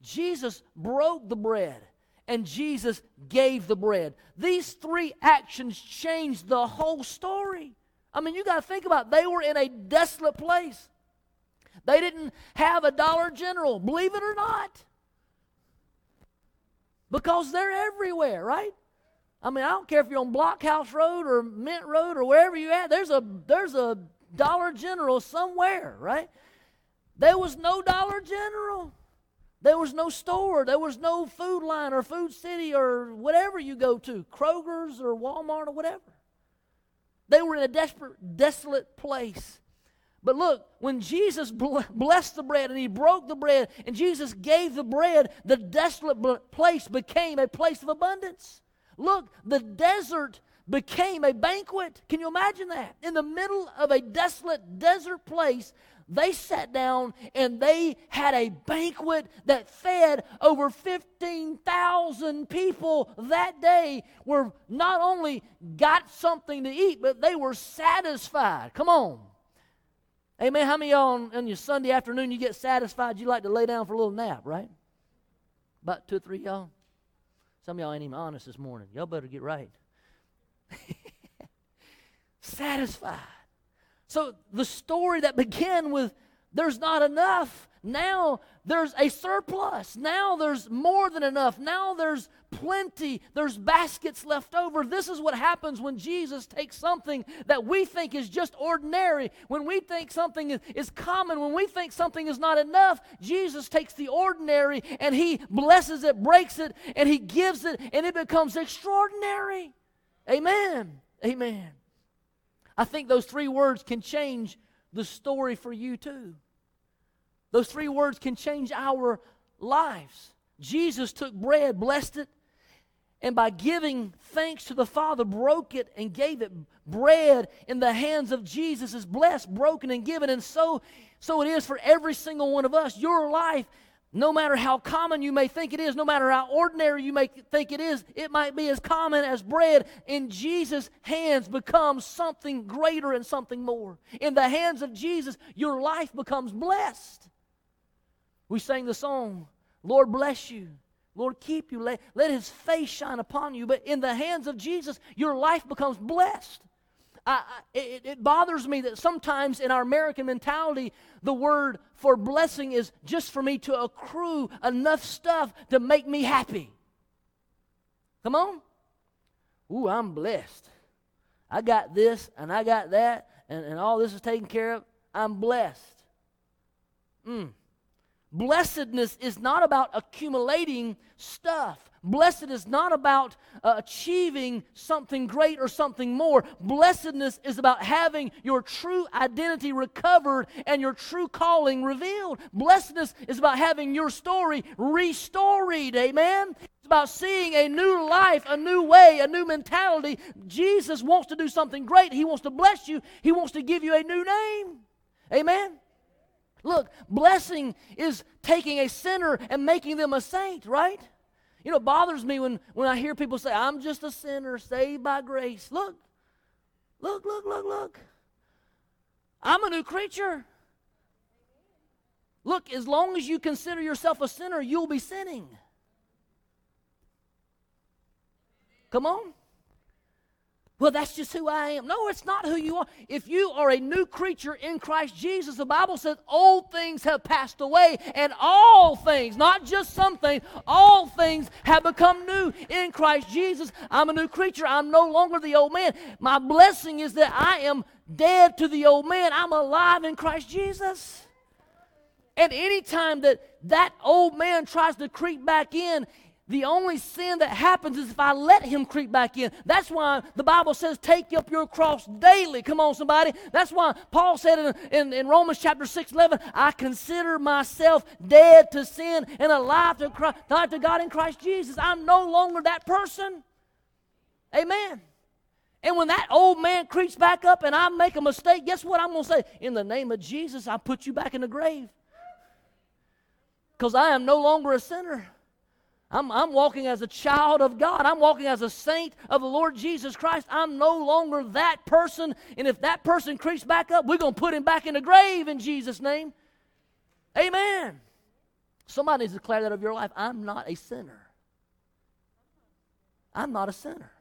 Jesus broke the bread and Jesus gave the bread. These three actions changed the whole story. I mean, you got to think about it. they were in a desolate place. They didn't have a Dollar General, believe it or not. Because they're everywhere, right? I mean, I don't care if you're on Blockhouse Road or Mint Road or wherever you're at. There's a there's a Dollar General somewhere, right? There was no Dollar General. There was no store. There was no Food Lion or food city or whatever you go to, Kroger's or Walmart or whatever. They were in a desperate, desolate place. But look, when Jesus blessed the bread and he broke the bread and Jesus gave the bread, the desolate place became a place of abundance. Look, the desert became a banquet. Can you imagine that? In the middle of a desolate desert place, they sat down and they had a banquet that fed over 15,000 people that day were not only got something to eat but they were satisfied come on amen. How many y'all on, on your sunday afternoon you get satisfied you like to lay down for a little nap right? About two or three y'all? Some y'all ain't even honest this morning. Y'all better get right. Satisfied. So the story that began with there's not enough, now there's a surplus. Now there's more than enough. Now there's plenty. There's baskets left over. This is what happens when Jesus takes something that we think is just ordinary, when we think something is common, when we think something is not enough. Jesus takes the ordinary and he blesses it, breaks it, and he gives it, and it becomes extraordinary. Amen. Amen. I think those three words can change the story for you too. Those three words can change our lives. Jesus took bread, blessed it, and by giving thanks to the Father, broke it and gave it. Bread in the hands of Jesus is blessed, broken, and given. And so, so it is for every single one of us. Your life no matter how common you may think it is, no matter how ordinary you may think it is, it might be as common as bread. In Jesus' hands becomes something greater and something more. In the hands of Jesus, your life becomes blessed. We sang the song, Lord bless you. Lord, keep you. Let, let his face shine upon you. But in the hands of Jesus, your life becomes blessed. I, it, it bothers me that sometimes in our American mentality, the word for blessing is just for me to accrue enough stuff to make me happy. Come on. Ooh, I'm blessed. I got this and I got that, and, and all this is taken care of. I'm blessed. Mm. Blessedness is not about accumulating stuff. Blessed is not about uh, achieving something great or something more. Blessedness is about having your true identity recovered and your true calling revealed. Blessedness is about having your story restoried. Amen? It's about seeing a new life, a new way, a new mentality. Jesus wants to do something great. He wants to bless you, He wants to give you a new name. Amen? Look, blessing is taking a sinner and making them a saint, right? You know, it bothers me when, when I hear people say, I'm just a sinner saved by grace. Look, look, look, look, look. I'm a new creature. Look, as long as you consider yourself a sinner, you'll be sinning. Come on. Well, that's just who I am. No, it's not who you are. If you are a new creature in Christ Jesus, the Bible says old things have passed away, and all things, not just some things, all things have become new in Christ Jesus. I'm a new creature. I'm no longer the old man. My blessing is that I am dead to the old man. I'm alive in Christ Jesus. And anytime that that old man tries to creep back in, the only sin that happens is if I let him creep back in. That's why the Bible says, take up your cross daily. Come on, somebody. That's why Paul said in, in, in Romans chapter 6, 11, I consider myself dead to sin and alive to, Christ, alive to God in Christ Jesus. I'm no longer that person. Amen. And when that old man creeps back up and I make a mistake, guess what I'm going to say? In the name of Jesus, I put you back in the grave. Because I am no longer a sinner. I'm, I'm walking as a child of God. I'm walking as a saint of the Lord Jesus Christ. I'm no longer that person. And if that person creeps back up, we're going to put him back in the grave in Jesus' name. Amen. Somebody needs to declare that of your life. I'm not a sinner. I'm not a sinner.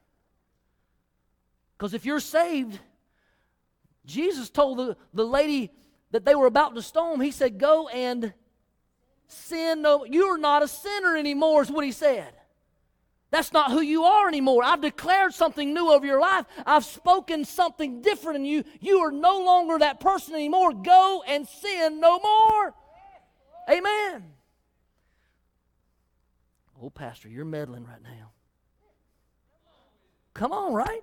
Because if you're saved, Jesus told the, the lady that they were about to stone, he said, Go and sin no you're not a sinner anymore, is what he said. That's not who you are anymore. I've declared something new over your life. I've spoken something different in you. You are no longer that person anymore. Go and sin no more. Amen. Oh, Pastor, you're meddling right now. Come on, right?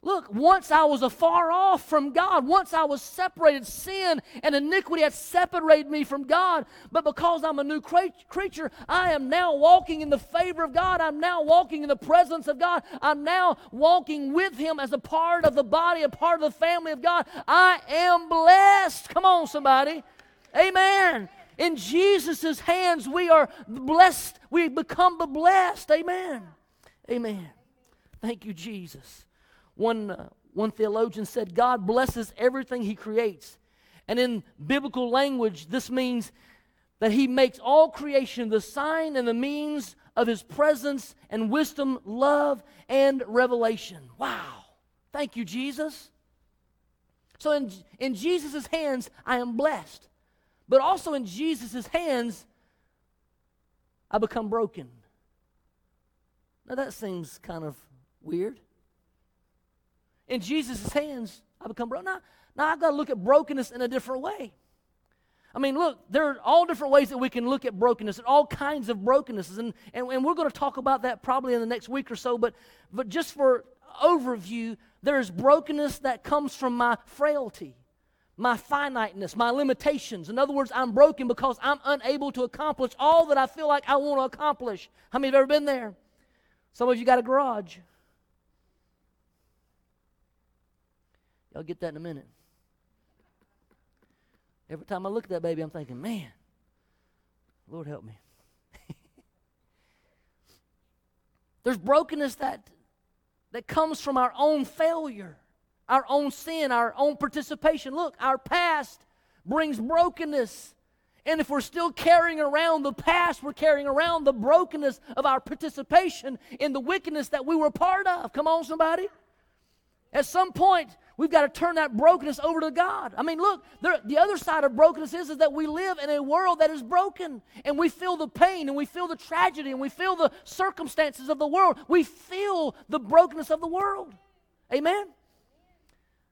Look, once I was afar off from God, once I was separated, sin and iniquity had separated me from God. But because I'm a new crea- creature, I am now walking in the favor of God. I'm now walking in the presence of God. I'm now walking with Him as a part of the body, a part of the family of God. I am blessed. Come on, somebody. Amen. In Jesus' hands, we are blessed. We become the blessed. Amen. Amen. Thank you, Jesus. One, uh, one theologian said, God blesses everything he creates. And in biblical language, this means that he makes all creation the sign and the means of his presence and wisdom, love, and revelation. Wow. Thank you, Jesus. So in, in Jesus' hands, I am blessed. But also in Jesus' hands, I become broken. Now that seems kind of weird. In Jesus' hands, I become broken. Now, now I've got to look at brokenness in a different way. I mean, look, there are all different ways that we can look at brokenness and all kinds of brokennesses. And, and, and we're going to talk about that probably in the next week or so. But, but just for overview, there's brokenness that comes from my frailty, my finiteness, my limitations. In other words, I'm broken because I'm unable to accomplish all that I feel like I want to accomplish. How many have ever been there? Some of you got a garage. Y'all get that in a minute. Every time I look at that baby, I'm thinking, man, Lord help me. There's brokenness that, that comes from our own failure, our own sin, our own participation. Look, our past brings brokenness. And if we're still carrying around the past, we're carrying around the brokenness of our participation in the wickedness that we were part of. Come on, somebody. At some point, we've got to turn that brokenness over to God. I mean, look, there, the other side of brokenness is, is that we live in a world that is broken, and we feel the pain, and we feel the tragedy, and we feel the circumstances of the world. We feel the brokenness of the world. Amen?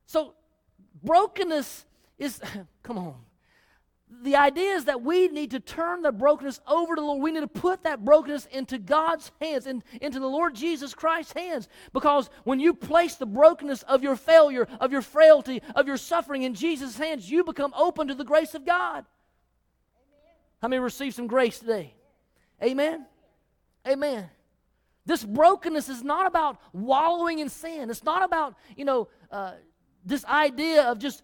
So, brokenness is, come on. The idea is that we need to turn the brokenness over to the Lord. We need to put that brokenness into God's hands, and into the Lord Jesus Christ's hands. Because when you place the brokenness of your failure, of your frailty, of your suffering in Jesus' hands, you become open to the grace of God. How many receive some grace today? Amen. Amen. This brokenness is not about wallowing in sin. It's not about, you know, uh, this idea of just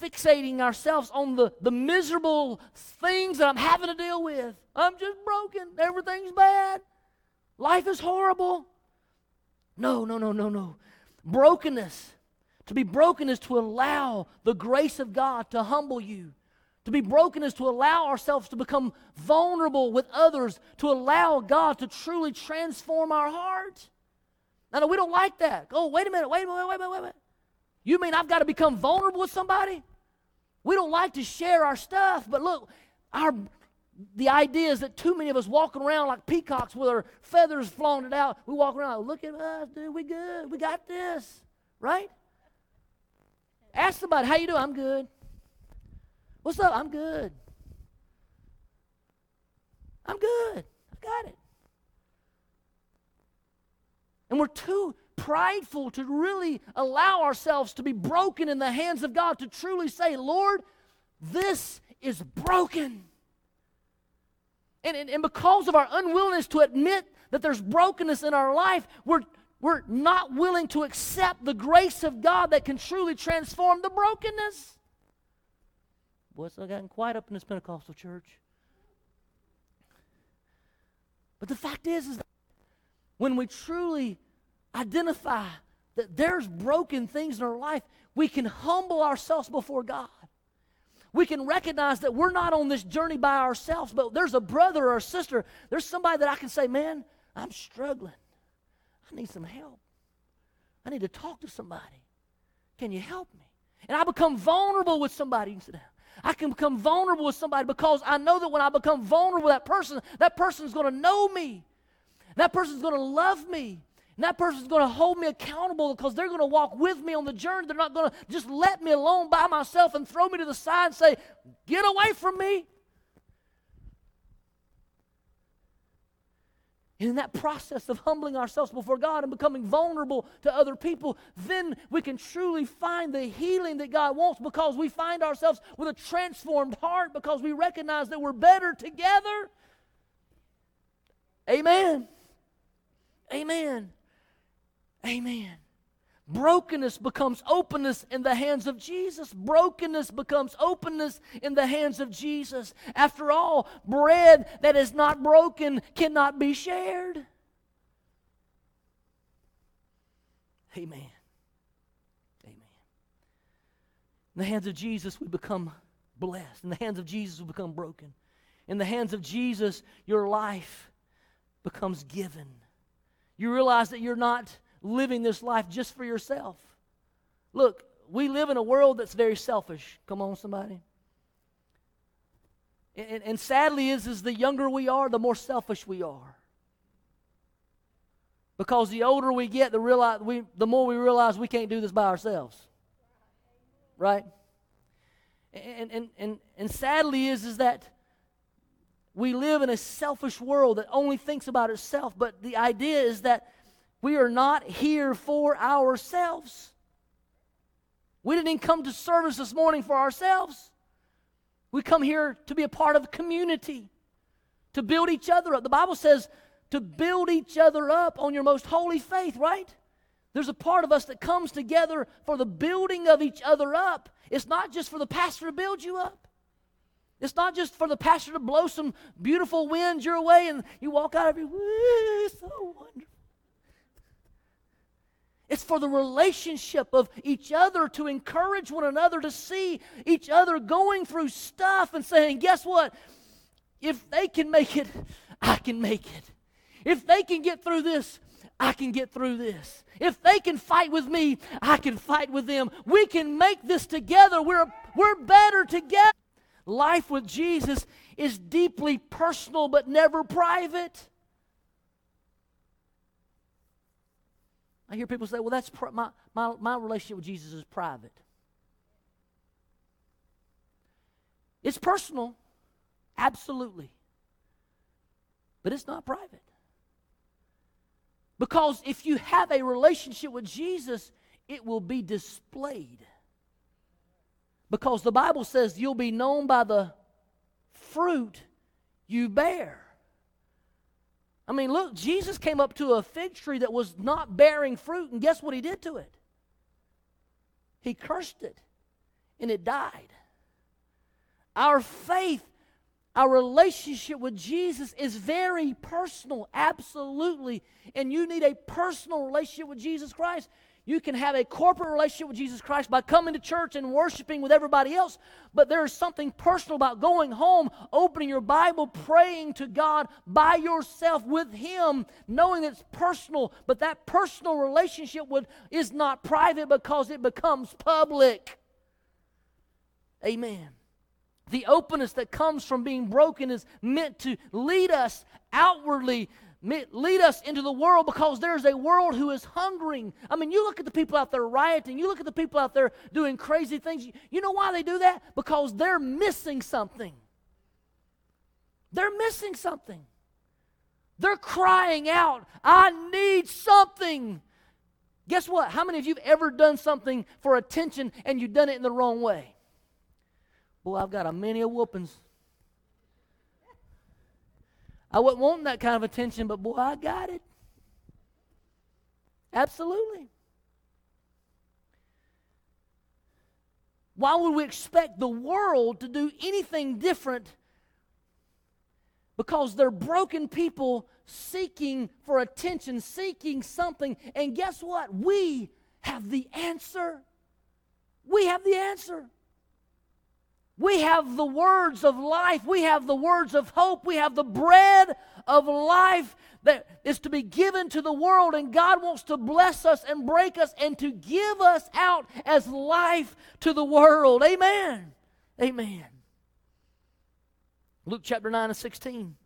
fixating ourselves on the, the miserable things that I'm having to deal with. I'm just broken. Everything's bad. Life is horrible. No, no, no, no, no. Brokenness. To be broken is to allow the grace of God to humble you. To be broken is to allow ourselves to become vulnerable with others, to allow God to truly transform our heart. Now, we don't like that. Oh, wait a minute, wait a minute, wait a minute, wait a minute. You mean I've got to become vulnerable with somebody? We don't like to share our stuff, but look, our the idea is that too many of us walking around like peacocks with our feathers flaunted out. We walk around, like, look at us, dude, we good. We got this. Right? Ask somebody, how you doing? I'm good. What's up? I'm good. I'm good. I've got it. And we're too prideful to really allow ourselves to be broken in the hands of God, to truly say, Lord, this is broken. And, and, and because of our unwillingness to admit that there's brokenness in our life, we're, we're not willing to accept the grace of God that can truly transform the brokenness. Boy, it's gotten quiet up in this Pentecostal church. But the fact is, is that when we truly identify that there's broken things in our life, we can humble ourselves before God. We can recognize that we're not on this journey by ourselves, but there's a brother or a sister. There's somebody that I can say, man, I'm struggling. I need some help. I need to talk to somebody. Can you help me? And I become vulnerable with somebody. You can sit down. I can become vulnerable with somebody because I know that when I become vulnerable with that person, that person is going to know me. That person's going to love me. And that person's going to hold me accountable because they're going to walk with me on the journey. They're not going to just let me alone by myself and throw me to the side and say, Get away from me. And in that process of humbling ourselves before God and becoming vulnerable to other people, then we can truly find the healing that God wants because we find ourselves with a transformed heart because we recognize that we're better together. Amen. Amen. Amen. Brokenness becomes openness in the hands of Jesus. Brokenness becomes openness in the hands of Jesus. After all, bread that is not broken cannot be shared. Amen. Amen. In the hands of Jesus, we become blessed. In the hands of Jesus, we become broken. In the hands of Jesus, your life becomes given. You realize that you're not living this life just for yourself. Look, we live in a world that's very selfish. Come on, somebody. And, and sadly is, is the younger we are, the more selfish we are. Because the older we get, the, realize, we, the more we realize we can't do this by ourselves. Right? And, and, and, and sadly is, is that we live in a selfish world that only thinks about itself. But the idea is that we are not here for ourselves. We didn't even come to service this morning for ourselves. We come here to be a part of a community, to build each other up. The Bible says to build each other up on your most holy faith, right? There's a part of us that comes together for the building of each other up. It's not just for the pastor to build you up. It's not just for the pastor to blow some beautiful winds your way and you walk out of here, so wonderful. It's for the relationship of each other to encourage one another to see each other going through stuff and saying, guess what? If they can make it, I can make it. If they can get through this, I can get through this. If they can fight with me, I can fight with them. We can make this together. We're, we're better together. Life with Jesus is deeply personal but never private. I hear people say, well, that's my, my, my relationship with Jesus is private. It's personal, absolutely. But it's not private. Because if you have a relationship with Jesus, it will be displayed. Because the Bible says you'll be known by the fruit you bear. I mean, look, Jesus came up to a fig tree that was not bearing fruit, and guess what he did to it? He cursed it, and it died. Our faith, our relationship with Jesus is very personal, absolutely. And you need a personal relationship with Jesus Christ. You can have a corporate relationship with Jesus Christ by coming to church and worshiping with everybody else, but there is something personal about going home, opening your Bible, praying to God by yourself with Him, knowing it's personal, but that personal relationship with, is not private because it becomes public. Amen. The openness that comes from being broken is meant to lead us outwardly lead us into the world because there's a world who is hungering. I mean, you look at the people out there rioting, you look at the people out there doing crazy things. You know why they do that? Because they're missing something. They're missing something. They're crying out, I need something. Guess what? How many of you have ever done something for attention and you've done it in the wrong way? Boy, I've got a many a whoopings. I wasn't wanting that kind of attention, but boy, I got it. Absolutely. Why would we expect the world to do anything different? Because they're broken people seeking for attention, seeking something. And guess what? We have the answer. We have the answer. We have the words of life. We have the words of hope. We have the bread of life that is to be given to the world. And God wants to bless us and break us and to give us out as life to the world. Amen. Amen. Luke chapter 9 and 16.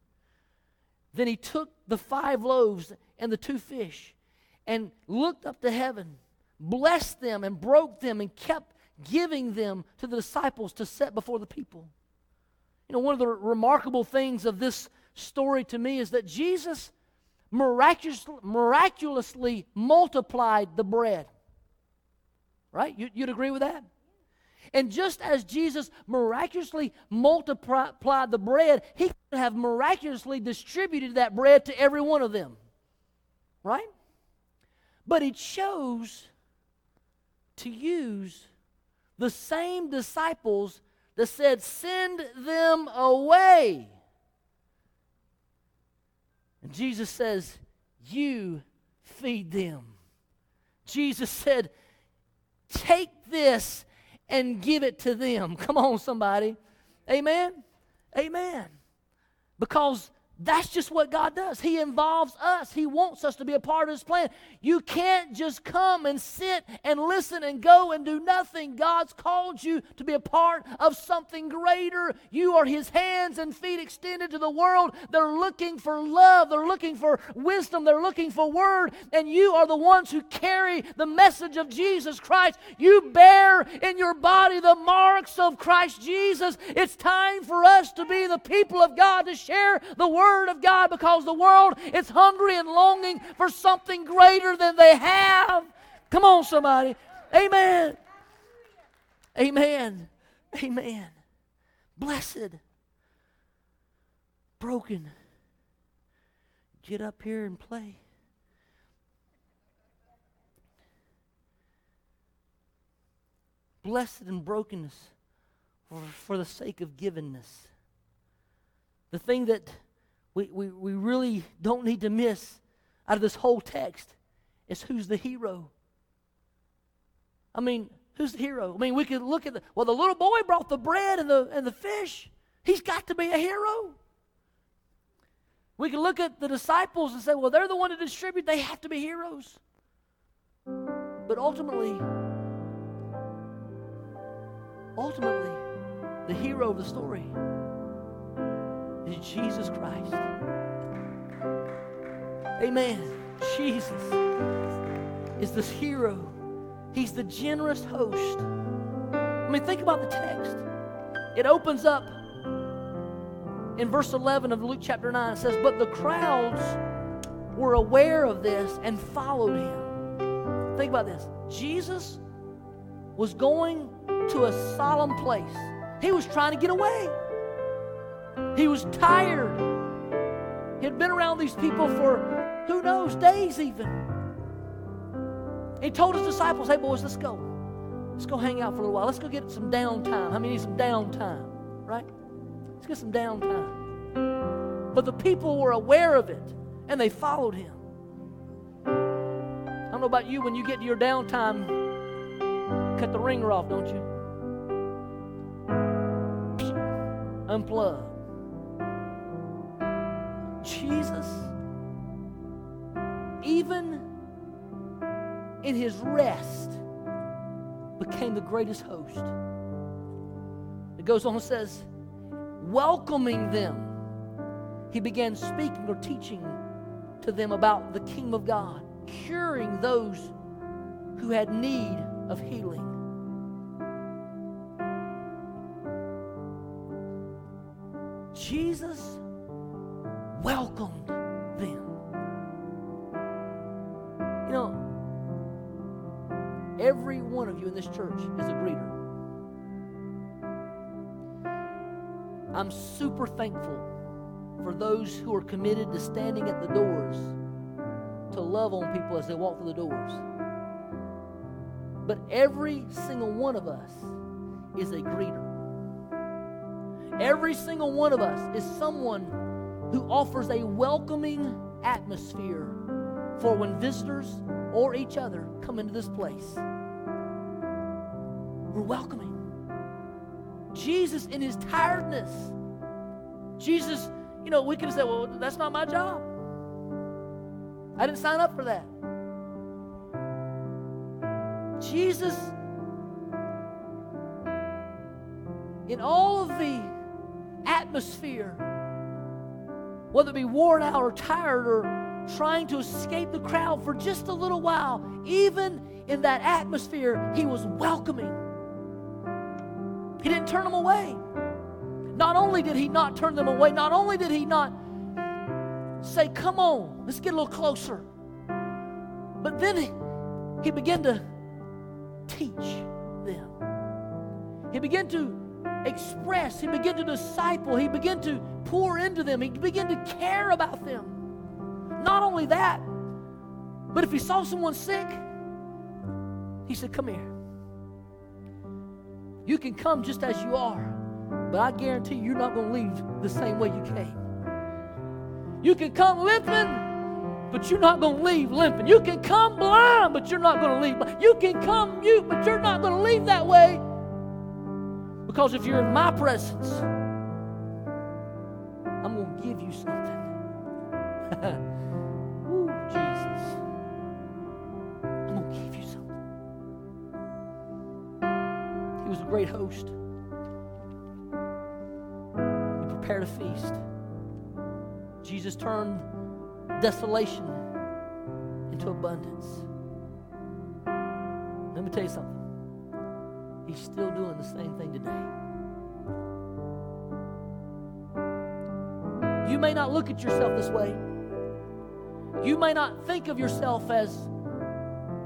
Then he took the five loaves and the two fish and looked up to heaven, blessed them, and broke them, and kept giving them to the disciples to set before the people. You know, one of the remarkable things of this story to me is that Jesus miraculous, miraculously multiplied the bread. Right? You, would agree with that? And just as Jesus miraculously multiplied the bread, he could have miraculously distributed that bread to every one of them. Right? But he chose to use the same disciples that said, Send them away. And Jesus says, You feed them. Jesus said, Take this and give it to them. Come on, somebody. Amen. Amen. Because that's just what God does. He involves us. He wants us to be a part of His plan. You can't just come and sit and listen and go and do nothing. God's called you to be a part of something greater. You are His hands and feet extended to the world. They're looking for love, they're looking for wisdom, they're looking for word, and you are the ones who carry the message of Jesus Christ. You bear in your body the marks of Christ Jesus. It's time for us to be the people of God to share the word Word of God because the world is hungry and longing for something greater than they have. Come on, somebody. Amen. Amen. Amen. Blessed. Broken. Get up here and play. Blessed in brokenness for, for the sake of givenness. The thing that we, we, we really don't need to miss out of this whole text is who's the hero. I mean, who's the hero? I mean, we could look at the, well, the little boy brought the bread and the, and the fish. He's got to be a hero. We can look at the disciples and say, well, they're the one to distribute. They have to be heroes. But ultimately, ultimately, the hero of the story is Jesus Christ. Amen. Jesus is this hero. He's the generous host. I mean, think about the text. It opens up in verse 11 of Luke chapter 9. It says, But the crowds were aware of this and followed him. Think about this. Jesus was going to a solemn place, he was trying to get away. He was tired. He had been around these people for who knows, days even. He told his disciples, hey, boys, let's go. Let's go hang out for a little while. Let's go get some downtime. How many need some downtime? Right? Let's get some downtime. But the people were aware of it and they followed him. I don't know about you, when you get to your downtime, cut the ringer off, don't you? Unplug. Jesus, even in his rest, became the greatest host. It goes on and says, welcoming them, he began speaking or teaching to them about the kingdom of God, curing those who had need of healing. Jesus welcomed them. You know, every one of you in this church is a greeter. I'm super thankful for those who are committed to standing at the doors to love on people as they walk through the doors. But every single one of us is a greeter. Every single one of us is someone who offers a welcoming atmosphere for when visitors or each other come into this place. We're welcoming. Jesus, in his tiredness, Jesus, you know, we could have said, well, that's not my job. I didn't sign up for that. Jesus, in all of the atmosphere, whether it be worn out or tired or trying to escape the crowd for just a little while, even in that atmosphere, he was welcoming. He didn't turn them away. Not only did he not turn them away, not only did he not say, Come on, let's get a little closer, but then he, he began to teach them. He began to express, he began to disciple, he began to pour into them, he began to care about them. Not only that, but if he saw someone sick, he said, Come here. You can come just as you are, but I guarantee you, you're not going to leave the same way you came. You can come limping, but you're not going to leave limping. You can come blind, but you're not going to leave. You can come mute, but you're not going to leave that way. Because if you're in my presence, I'm going to give you something. Ooh, Jesus. I'm going to give you something. He was a great host. He prepared a feast. Jesus turned desolation into abundance. Let me tell you something. He's still doing the same thing today. You may not look at yourself this way. You may not think of yourself as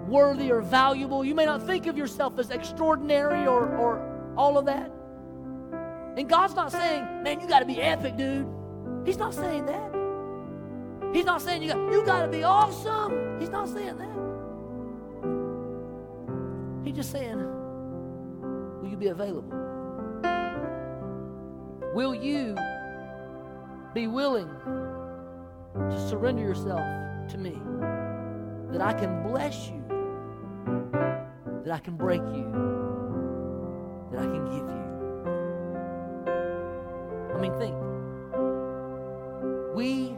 worthy or valuable. You may not think of yourself as extraordinary or, or all of that. And God's not saying, man, you got to be epic, dude. He's not saying that. He's not saying you got, you got to be awesome. He's not saying that. He's just saying, be available? Will you be willing to surrender yourself to me? That I can bless you, that I can break you, that I can give you. I mean, think. We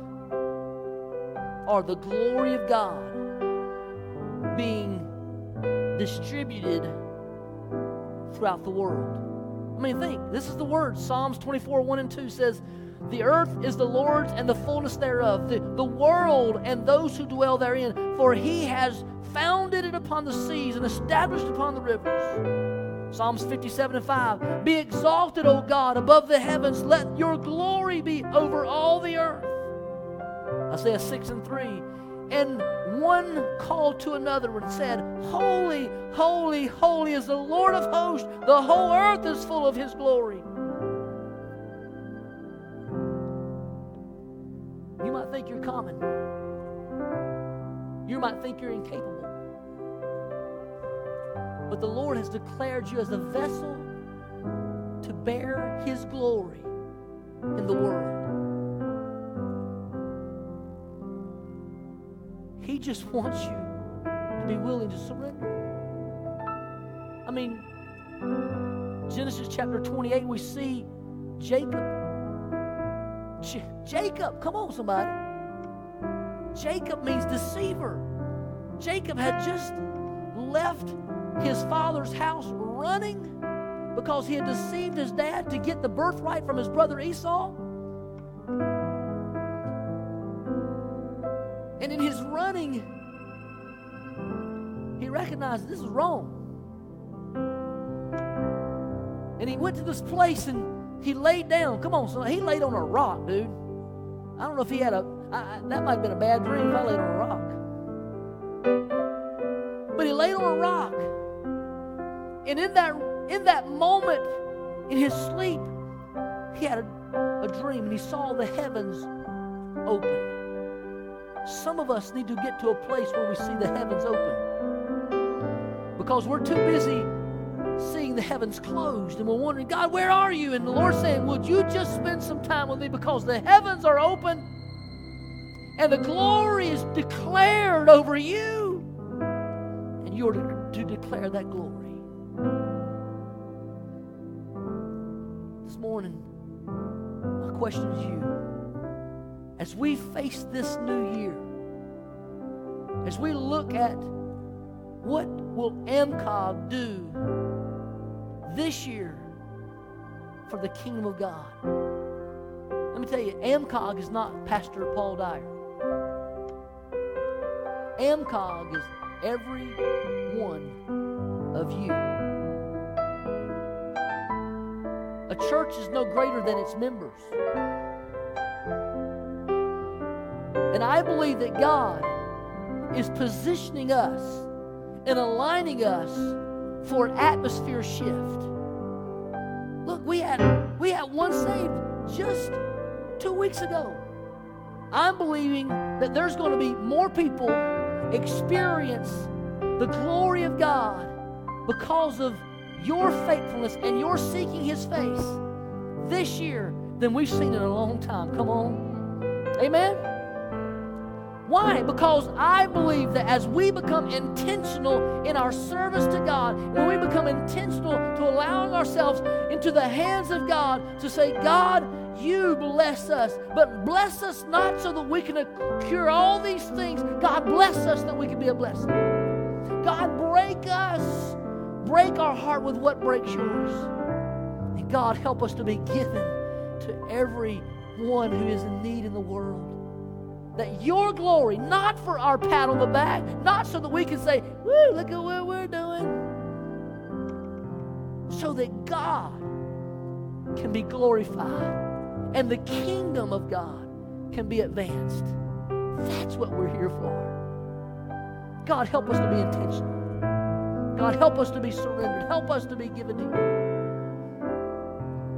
are the glory of God being distributed throughout the world. I mean, think. This is the word. Psalms 24, 1 and 2 says, The earth is the Lord's and the fullness thereof, the, the world and those who dwell therein. For he has founded it upon the seas and established upon the rivers. Psalms 57 and 5. Be exalted, O God, above the heavens. Let your glory be over all the earth. Isaiah 6 and 3. And one called to another and said, Holy, holy, holy is the Lord of hosts. The whole earth is full of his glory. You might think you're common. You might think you're incapable. But the Lord has declared you as a vessel to bear his glory in the world. He just wants you to be willing to surrender. I mean, Genesis chapter 28, we see Jacob. J- Jacob, come on, somebody. Jacob means deceiver. Jacob had just left his father's house running because he had deceived his dad to get the birthright from his brother Esau. And in his running, he recognized this is wrong. And he went to this place and he laid down. Come on, son. He laid on a rock, dude. I don't know if he had a. That might have been a bad dream if I laid on a rock. But he laid on a rock. And in that in that moment, in his sleep, he had a, a dream and he saw the heavens open. Some of us need to get to a place where we see the heavens open. Because we're too busy seeing the heavens closed and we're wondering, God, where are you? And the Lord saying, Would you just spend some time with me because the heavens are open and the glory is declared over you, and you're to, to declare that glory. This morning, my question is you. As we face this new year, as we look at what will AMCOG do this year for the kingdom of God? Let me tell you, AMCOG is not Pastor Paul Dyer. AMCOG is every one of you. A church is no greater than its members. And I believe that God is positioning us and aligning us for an atmosphere shift. Look, we had we had one saved just two weeks ago. I'm believing that there's going to be more people experience the glory of God because of your faithfulness and your seeking His face this year than we've seen in a long time. Come on. Amen. Why? Because I believe that as we become intentional in our service to God, when we become intentional to allowing ourselves into the hands of God to say, God, you bless us, but bless us not so that we can cure all these things. God, bless us that we can be a blessing. God, break us, break our heart with what breaks yours. And God, help us to be given to every one who is in need in the world that your glory, not for our pat on the back, not so that we can say, Woo, look at what we're doing, so that God can be glorified and the kingdom of God can be advanced. That's what we're here for. God, help us to be intentional. God, help us to be surrendered. Help us to be given to you.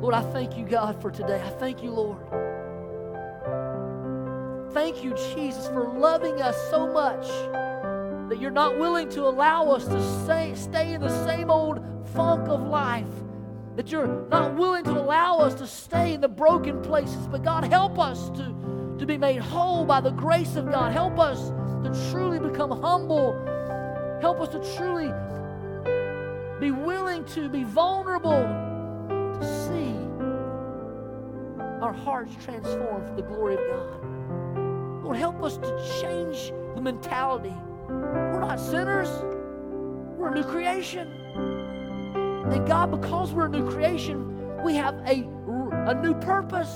Lord, I thank you, God, for today. I thank you, Lord. Thank you, Jesus, for loving us so much that you're not willing to allow us to stay, stay in the same old funk of life. That you're not willing to allow us to stay in the broken places. But God, help us to, to be made whole by the grace of God. Help us to truly become humble. Help us to truly be willing to be vulnerable to see our hearts transformed for the glory of God. Lord, help us to change the mentality. We're not sinners, we're a new creation. And God, because we're a new creation, we have a, a new purpose,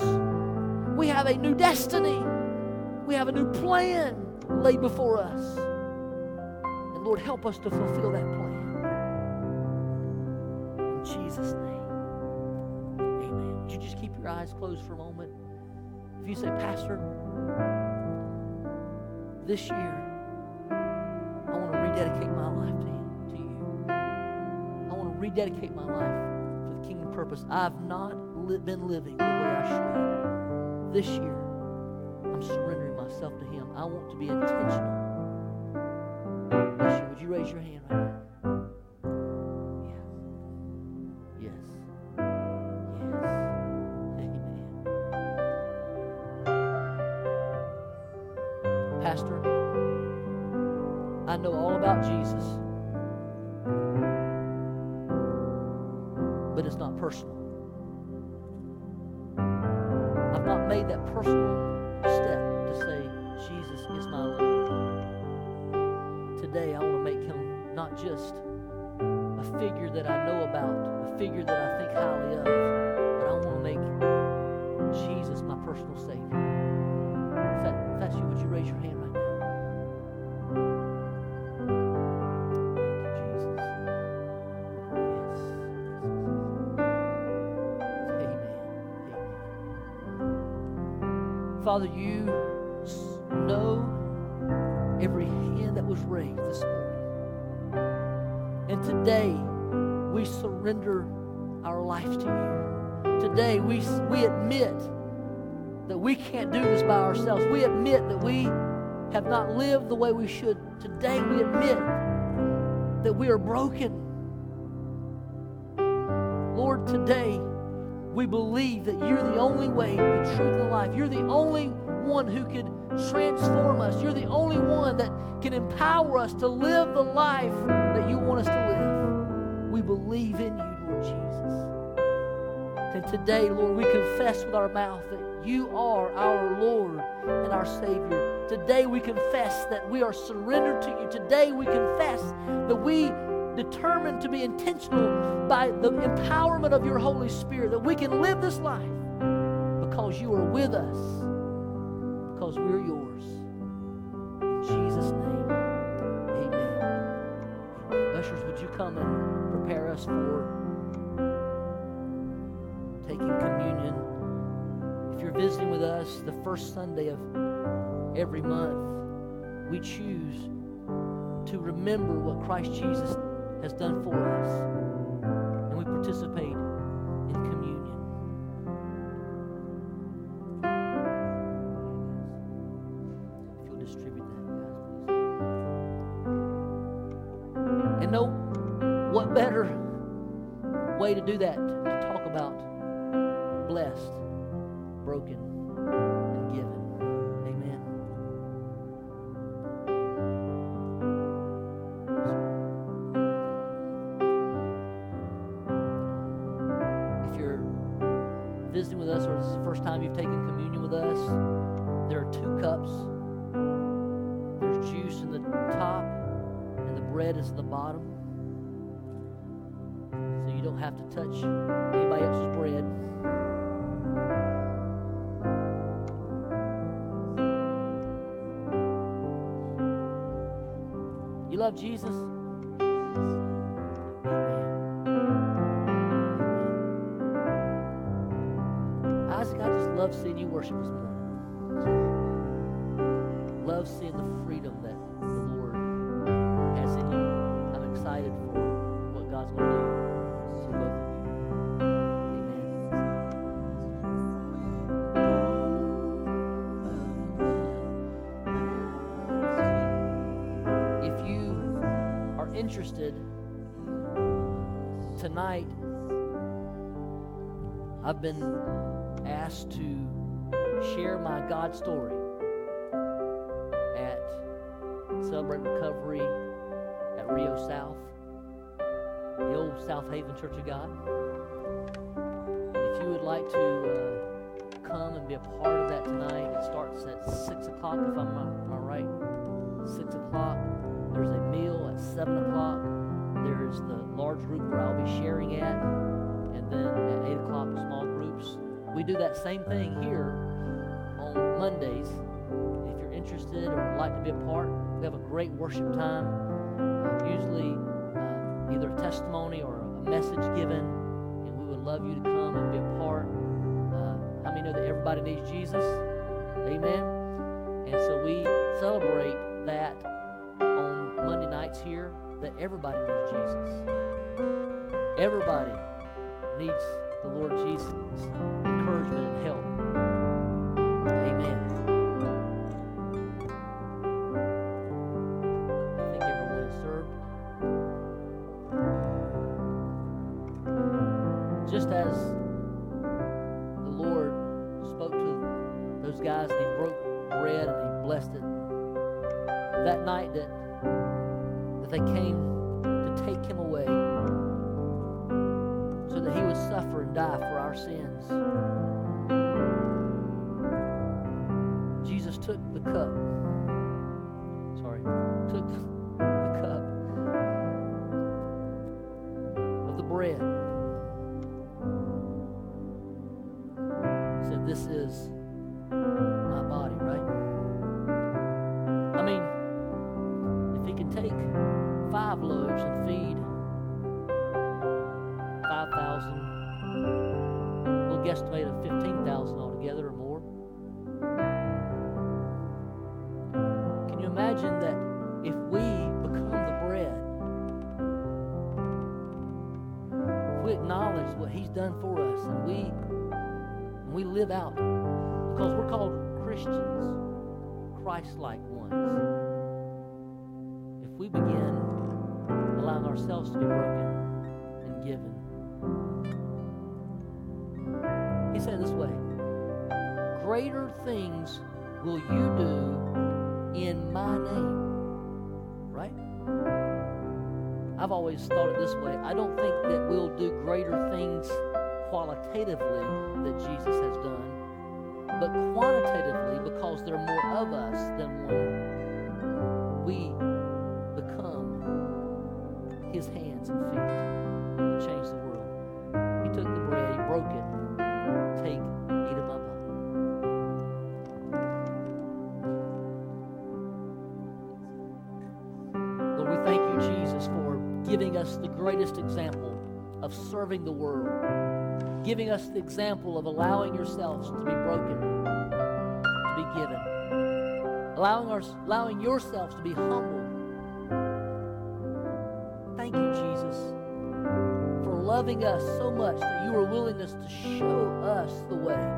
we have a new destiny, we have a new plan laid before us. And Lord, help us to fulfill that plan. In Jesus' name, amen. Would you just keep your eyes closed for a moment? If you say, Pastor, this year, I want to rededicate my life to. To you. I want to rededicate my life for the kingdom purpose. I've not li- been living the way I should. This year, I'm surrendering myself to Him. I want to be intentional. Would you raise your hand right now? I know all about Jesus, but it's not personal. Should. Today, we admit that we are broken. Lord, today we believe that you're the only way, the truth, and the life. You're the only one who could transform us. You're the only one that can empower us to live the life that you want us to live. We believe in you, Lord Jesus. And today, Lord, we confess with our mouth that you are our Lord and our Savior. Today, we confess that we are surrendered to you. Today, we confess that we determined to be intentional by the empowerment of your Holy Spirit, that we can live this life because you are with us, because we're yours. In Jesus' name, amen. Ushers, would you come and prepare us for taking communion? If you're visiting with us the first Sunday of every month, we choose to remember what Christ Jesus has done for us, and we participate Jesus? Amen. Isaac, I just love seeing you worship this morning. Love seeing the freedom that the Lord has in you. I'm excited for what God's going to do I've been asked to share my God story at Celebrate Recovery at Rio South, the old South Haven Church of God. If you would like to uh, come and be a part of that tonight, it starts at 6 o'clock, if I'm, am I right? 6 o'clock. There's a meal at 7 o'clock. There's the large group where I'll be sharing at. And then at 8 o'clock. We do that same thing here on Mondays. If you're interested or would like to be a part, we have a great worship time. Uh, usually, uh, either a testimony or a message given, and we would love you to come and be a part. Uh, how many know that everybody needs Jesus? Amen. And so we celebrate that on Monday nights here that everybody needs Jesus. Everybody needs the Lord Jesus' encouragement and help. Amen. I've always thought it this way. I don't think that we'll do greater things qualitatively that Jesus has done, but quantitatively because there are more of us than one. We serving the world, giving us the example of allowing yourselves to be broken, to be given, allowing, our, allowing yourselves to be humbled. Thank you, Jesus, for loving us so much that you were willingness to show us the way,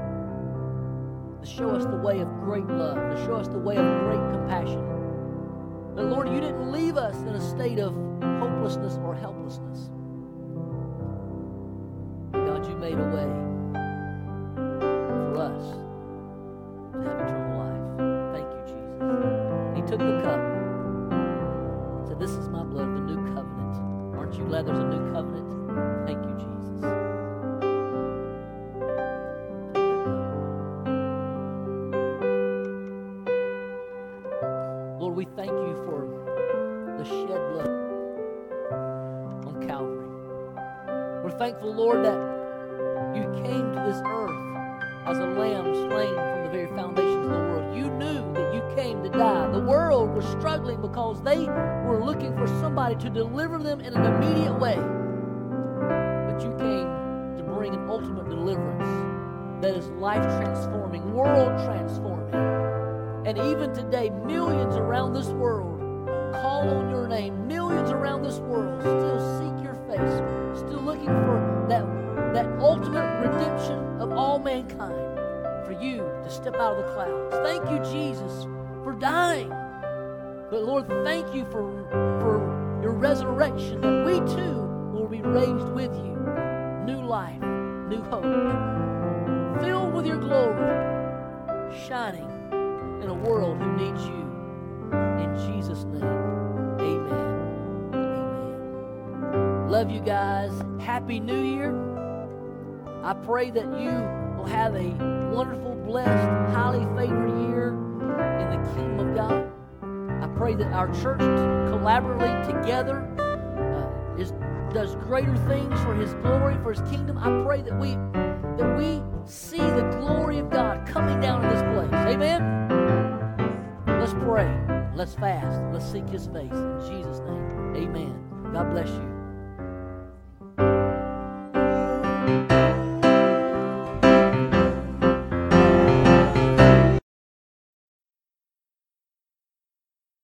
to show us the way of great love, to show us the way of great compassion. But Lord, you didn't leave us in a state of hopelessness or helplessness. Pray that you will have a wonderful, blessed, highly favored year in the kingdom of God. I pray that our church collaboratively together uh, is, does greater things for His glory, for His kingdom. I pray that we that we see the glory of God coming down in this place. Amen. Let's pray. Let's fast. Let's seek His face. In Jesus' name, amen. God bless you.